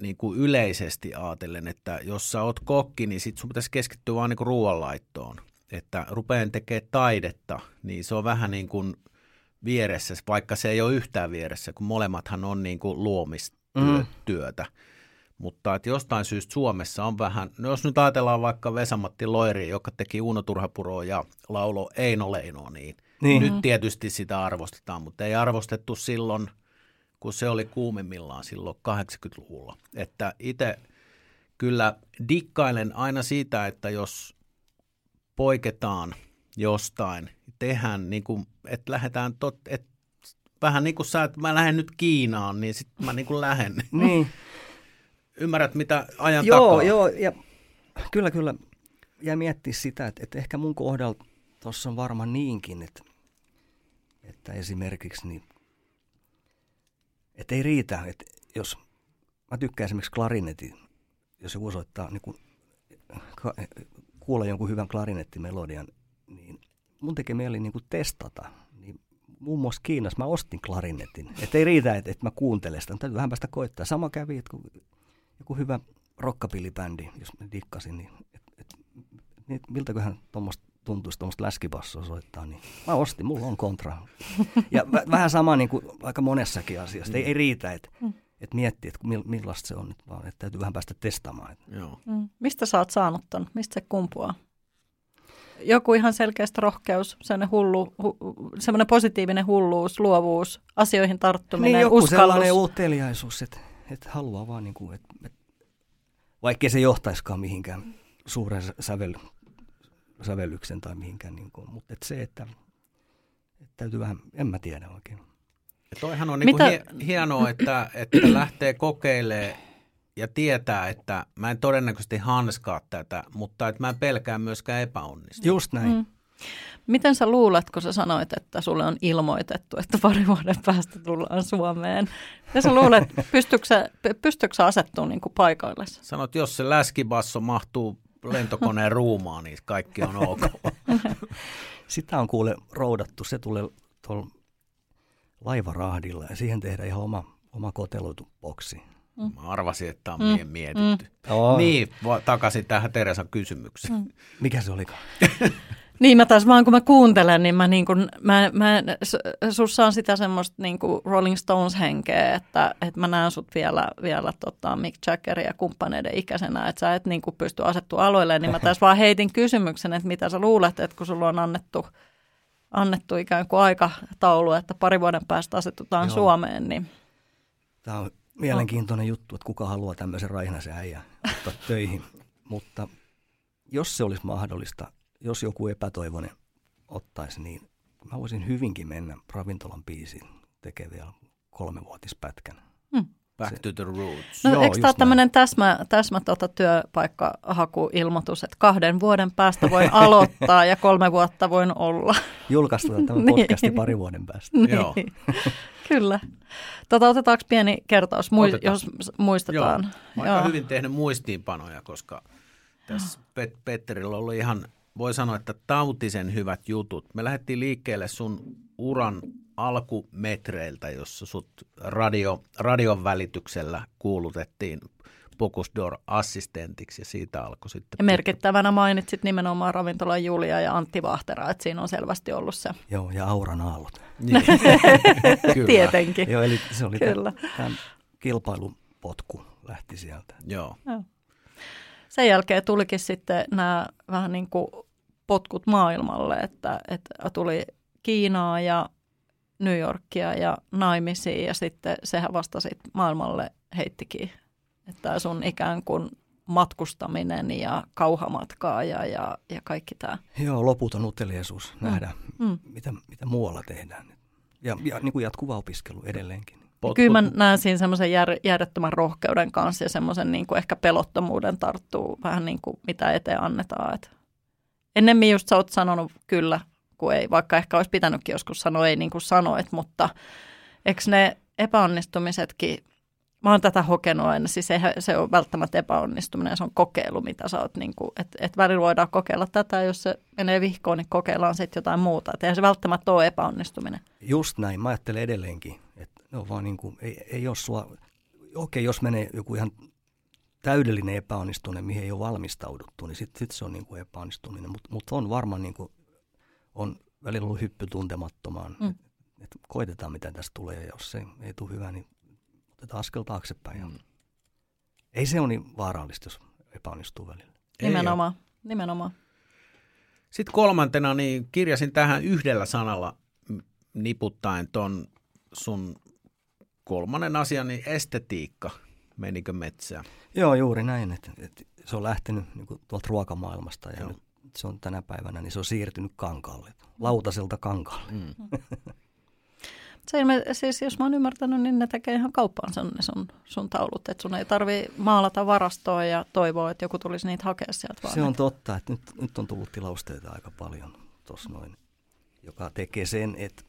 niin kuin yleisesti ajatellen, että jos sä oot kokki, niin sit sun pitäisi keskittyä vaan niin kuin ruoanlaittoon. Että rupeen tekemään taidetta, niin se on vähän niin kuin vieressä, vaikka se ei ole yhtään vieressä, kun molemmathan on niin kuin luomistyötä. Mm. Mutta että jostain syystä Suomessa on vähän, no jos nyt ajatellaan vaikka Vesamatti Loiri, joka teki Uno Turhapuroa ja laulo Eino Leino, niin, niin nyt tietysti sitä arvostetaan, mutta ei arvostettu silloin, kun se oli kuumimmillaan silloin 80-luvulla. Että itse kyllä dikkailen aina siitä, että jos poiketaan jostain, tehdään niin kuin, että lähdetään tot, että vähän niin kuin sä, että mä lähden nyt Kiinaan, niin sitten mä niin kuin lähden. Niin. Ymmärrät, mitä ajan joo, takaa? Joo, ja kyllä, kyllä. Ja miettiä sitä, että, että ehkä mun kohdalla tuossa on varmaan niinkin, että, että esimerkiksi niin, että ei riitä, että jos mä tykkään esimerkiksi klarinetin, jos joku soittaa niin kuin, kuulla jonkun hyvän klarinettimelodian, niin mun tekee mieli niin kuin testata. Niin muun muassa Kiinassa mä ostin klarinetin. Että ei riitä, että, että mä kuuntelen sitä, täytyy vähän päästä koittaa. Sama kävi, että kun joku hyvä rockapillibändi, jos mä dikkasin, niin et, et, niin miltäköhän tuommoista tuntuisi tuommoista läskipassoa soittaa, niin mä ostin, mulla on kontra. Ja v- vähän sama niin kuin aika monessakin asiassa. Ei, ei riitä, että mm. et miettii, että millaista se on nyt, vaan että täytyy vähän päästä testaamaan. Joo. Mm. Mistä sä oot saanut ton? Mistä se kumpuaa? Joku ihan selkeästi rohkeus, sellainen, hullu, hu, sellainen positiivinen hulluus, luovuus, asioihin tarttuminen, niin, joku uskallus. sellainen uteliaisuus, että että haluaa vaan, niin kuin, että, että vaikkei se johtaiskaan mihinkään suuren sävel, sävellyksen tai mihinkään, niin kuin, mutta että se, että, että täytyy vähän, en mä tiedä oikein. Ja toihan on niin kuin hienoa, että, että lähtee kokeilemaan ja tietää, että mä en todennäköisesti hanskaa tätä, mutta että mä en pelkää myöskään epäonnistua. Just näin. Mm. Miten sä luulet, kun sä sanoit, että sulle on ilmoitettu, että pari vuoden päästä tullaan Suomeen? Ja sä luulet, pystyykö sä, sä asettumaan niin kuin paikoille? Sanot, jos se läskibasso mahtuu lentokoneen ruumaan, niin kaikki on ok. Sitä on kuule roudattu. Se tulee tuolla laivarahdilla ja siihen tehdään ihan oma, oma koteloitu boksi. Mm. Mä arvasin, että tämä on mm. mietitty. Mm. Niin, takaisin tähän Teresan kysymykseen. Mm. Mikä se olikaan? Niin mä taas vaan kun mä kuuntelen, niin mä, niin kun, mä, mä sussa on sitä semmoista niin kuin Rolling Stones-henkeä, että, että mä näen sut vielä, vielä tota Mick Jaggerin ja kumppaneiden ikäisenä, että sä et niin kuin pysty asettua aloille, niin mä taas vaan heitin kysymyksen, että mitä sä luulet, että kun sulla on annettu, annettu ikään kuin aikataulu, että pari vuoden päästä asetutaan Joo. Suomeen, niin... Tämä on mielenkiintoinen juttu, että kuka haluaa tämmöisen raihnaisen äijän ottaa töihin, mutta jos se olisi mahdollista, jos joku epätoivoinen ottaisi, niin mä voisin hyvinkin mennä ravintolan biisiin tekemään vielä kolmevuotispätkän. Hmm. Back to the roots. No Joo, eikö tämä tämmöinen täsmä, täsmä tota, työpaikkahakuilmoitus, että kahden vuoden päästä voin aloittaa ja kolme vuotta voin olla? Julkaistaan tämä niin. podcasti pari vuoden päästä. niin. Joo. Kyllä. Tota, otetaanko pieni kertaus, mui, jos muistetaan? Joo. Mä Joo. hyvin tehnyt muistiinpanoja, koska tässä Pet- Petterillä oli ihan voi sanoa, että tautisen hyvät jutut. Me lähdettiin liikkeelle sun uran alkumetreiltä, jossa sut radio, radion välityksellä kuulutettiin Pokusdor-assistentiksi ja siitä alkoi sitten. Ja merkittävänä mainitsit nimenomaan ravintola Julia ja Antti Vahtera, että siinä on selvästi ollut se. Joo, ja Auran aallot. Niin. Tietenkin. Joo, eli se oli Kyllä. tämän kilpailupotku lähti sieltä. Joo. Joo. Sen jälkeen tulikin sitten nämä vähän niin kuin potkut maailmalle, että, että tuli Kiinaa ja New Yorkia ja naimisiin ja sitten sehän vasta sit maailmalle heittikin, että sun ikään kuin matkustaminen ja kauhamatkaa ja, ja, ja kaikki tämä. Joo, loputon uteliaisuus mm. nähdä, mm. mitä, mitä muualla tehdään. Ja, ja niin kuin jatkuva opiskelu edelleenkin. Pot, Kyllä mä näen siinä semmoisen jär, järjettömän rohkeuden kanssa ja semmoisen niin kuin ehkä pelottomuuden tarttuu vähän niin kuin mitä eteen annetaan. Et ennemmin just sä oot sanonut kyllä kuin ei, vaikka ehkä olisi pitänytkin joskus sanoa ei niin kuin sanoit, mutta eikö ne epäonnistumisetkin, mä oon tätä hokenut aina, siis ei se on välttämättä epäonnistuminen, se on kokeilu, mitä sä oot, niin että et välillä voidaan kokeilla tätä, jos se menee vihkoon, niin kokeillaan sitten jotain muuta, että eihän se välttämättä ole epäonnistuminen. Just näin, mä ajattelen edelleenkin, että ne on vaan niin kuin, ei, ei ole sua, okei, jos menee joku ihan täydellinen epäonnistuminen, mihin ei ole valmistauduttu, niin sitten sit se on niin kuin epäonnistuminen, mutta mut on varmaan niin kuin on välillä ollut hyppy tuntemattomaan. Mm. Et, et koitetaan, mitä tästä tulee, ja jos se ei tule hyvä, niin otetaan askel taaksepäin. Mm. Ei se ole niin vaarallista, jos epäonnistuu välillä. Nimenomaan, ei nimenomaan. Sitten kolmantena niin kirjasin tähän yhdellä sanalla niputtaen ton sun kolmannen asian, niin estetiikka. Menikö metsään? Joo, juuri näin. Että, että se on lähtenyt niin kuin, tuolta ruokamaailmasta ja Joo. nyt se on tänä päivänä, niin se on siirtynyt kankaalle, lautaselta kankaalle. Mm. Se ilme, siis jos mä oon ymmärtänyt, niin ne tekee ihan kauppaansa ne sun, sun taulut. Että sun ei tarvi maalata varastoa ja toivoa, että joku tulisi niitä hakea sieltä vaan. Se on totta, että nyt, nyt on tullut tilausteita aika paljon tuossa noin, joka tekee sen, että,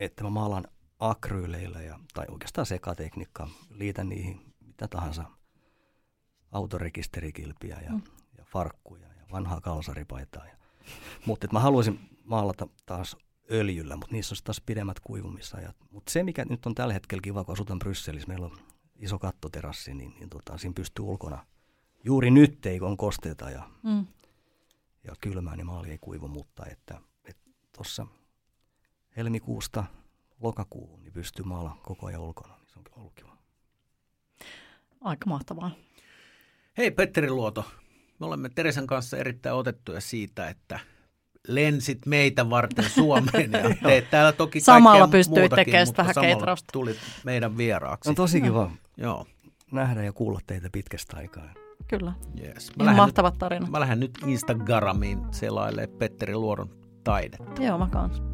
että mä maalan akryyleillä ja, tai oikeastaan sekatekniikkaa, liitän niihin mitä tahansa autorekisterikilpiä ja, mm. ja farkkuja vanhaa kalsaripaitaa. Ja, mutta mä haluaisin maalata taas öljyllä, mutta niissä olisi taas pidemmät kuivumisajat. Mutta se, mikä nyt on tällä hetkellä kiva, kun asutaan Brysselissä, meillä on iso kattoterassi, niin, niin tota, siinä pystyy ulkona. Juuri nyt ei, on kosteita ja, mm. ja kylmää, niin maali ei kuivu, mutta että tuossa helmikuusta lokakuuhun niin pystyy maala koko ajan ulkona, niin se on ollut kiva. Aika mahtavaa. Hei Petteri Luoto, me olemme Teresan kanssa erittäin otettuja siitä, että lensit meitä varten Suomeen ja teet täällä toki Samalla pystyy tekemään sitä vähän keitrausta. tulit meidän vieraaksi. On tosi kiva no. Joo. nähdä ja kuulla teitä pitkästä aikaa. Kyllä. Yes. Mä mahtavat tarinat. Mä lähden nyt Instagramiin selailemaan Petteri Luodon taidetta. Joo, mä kanssa.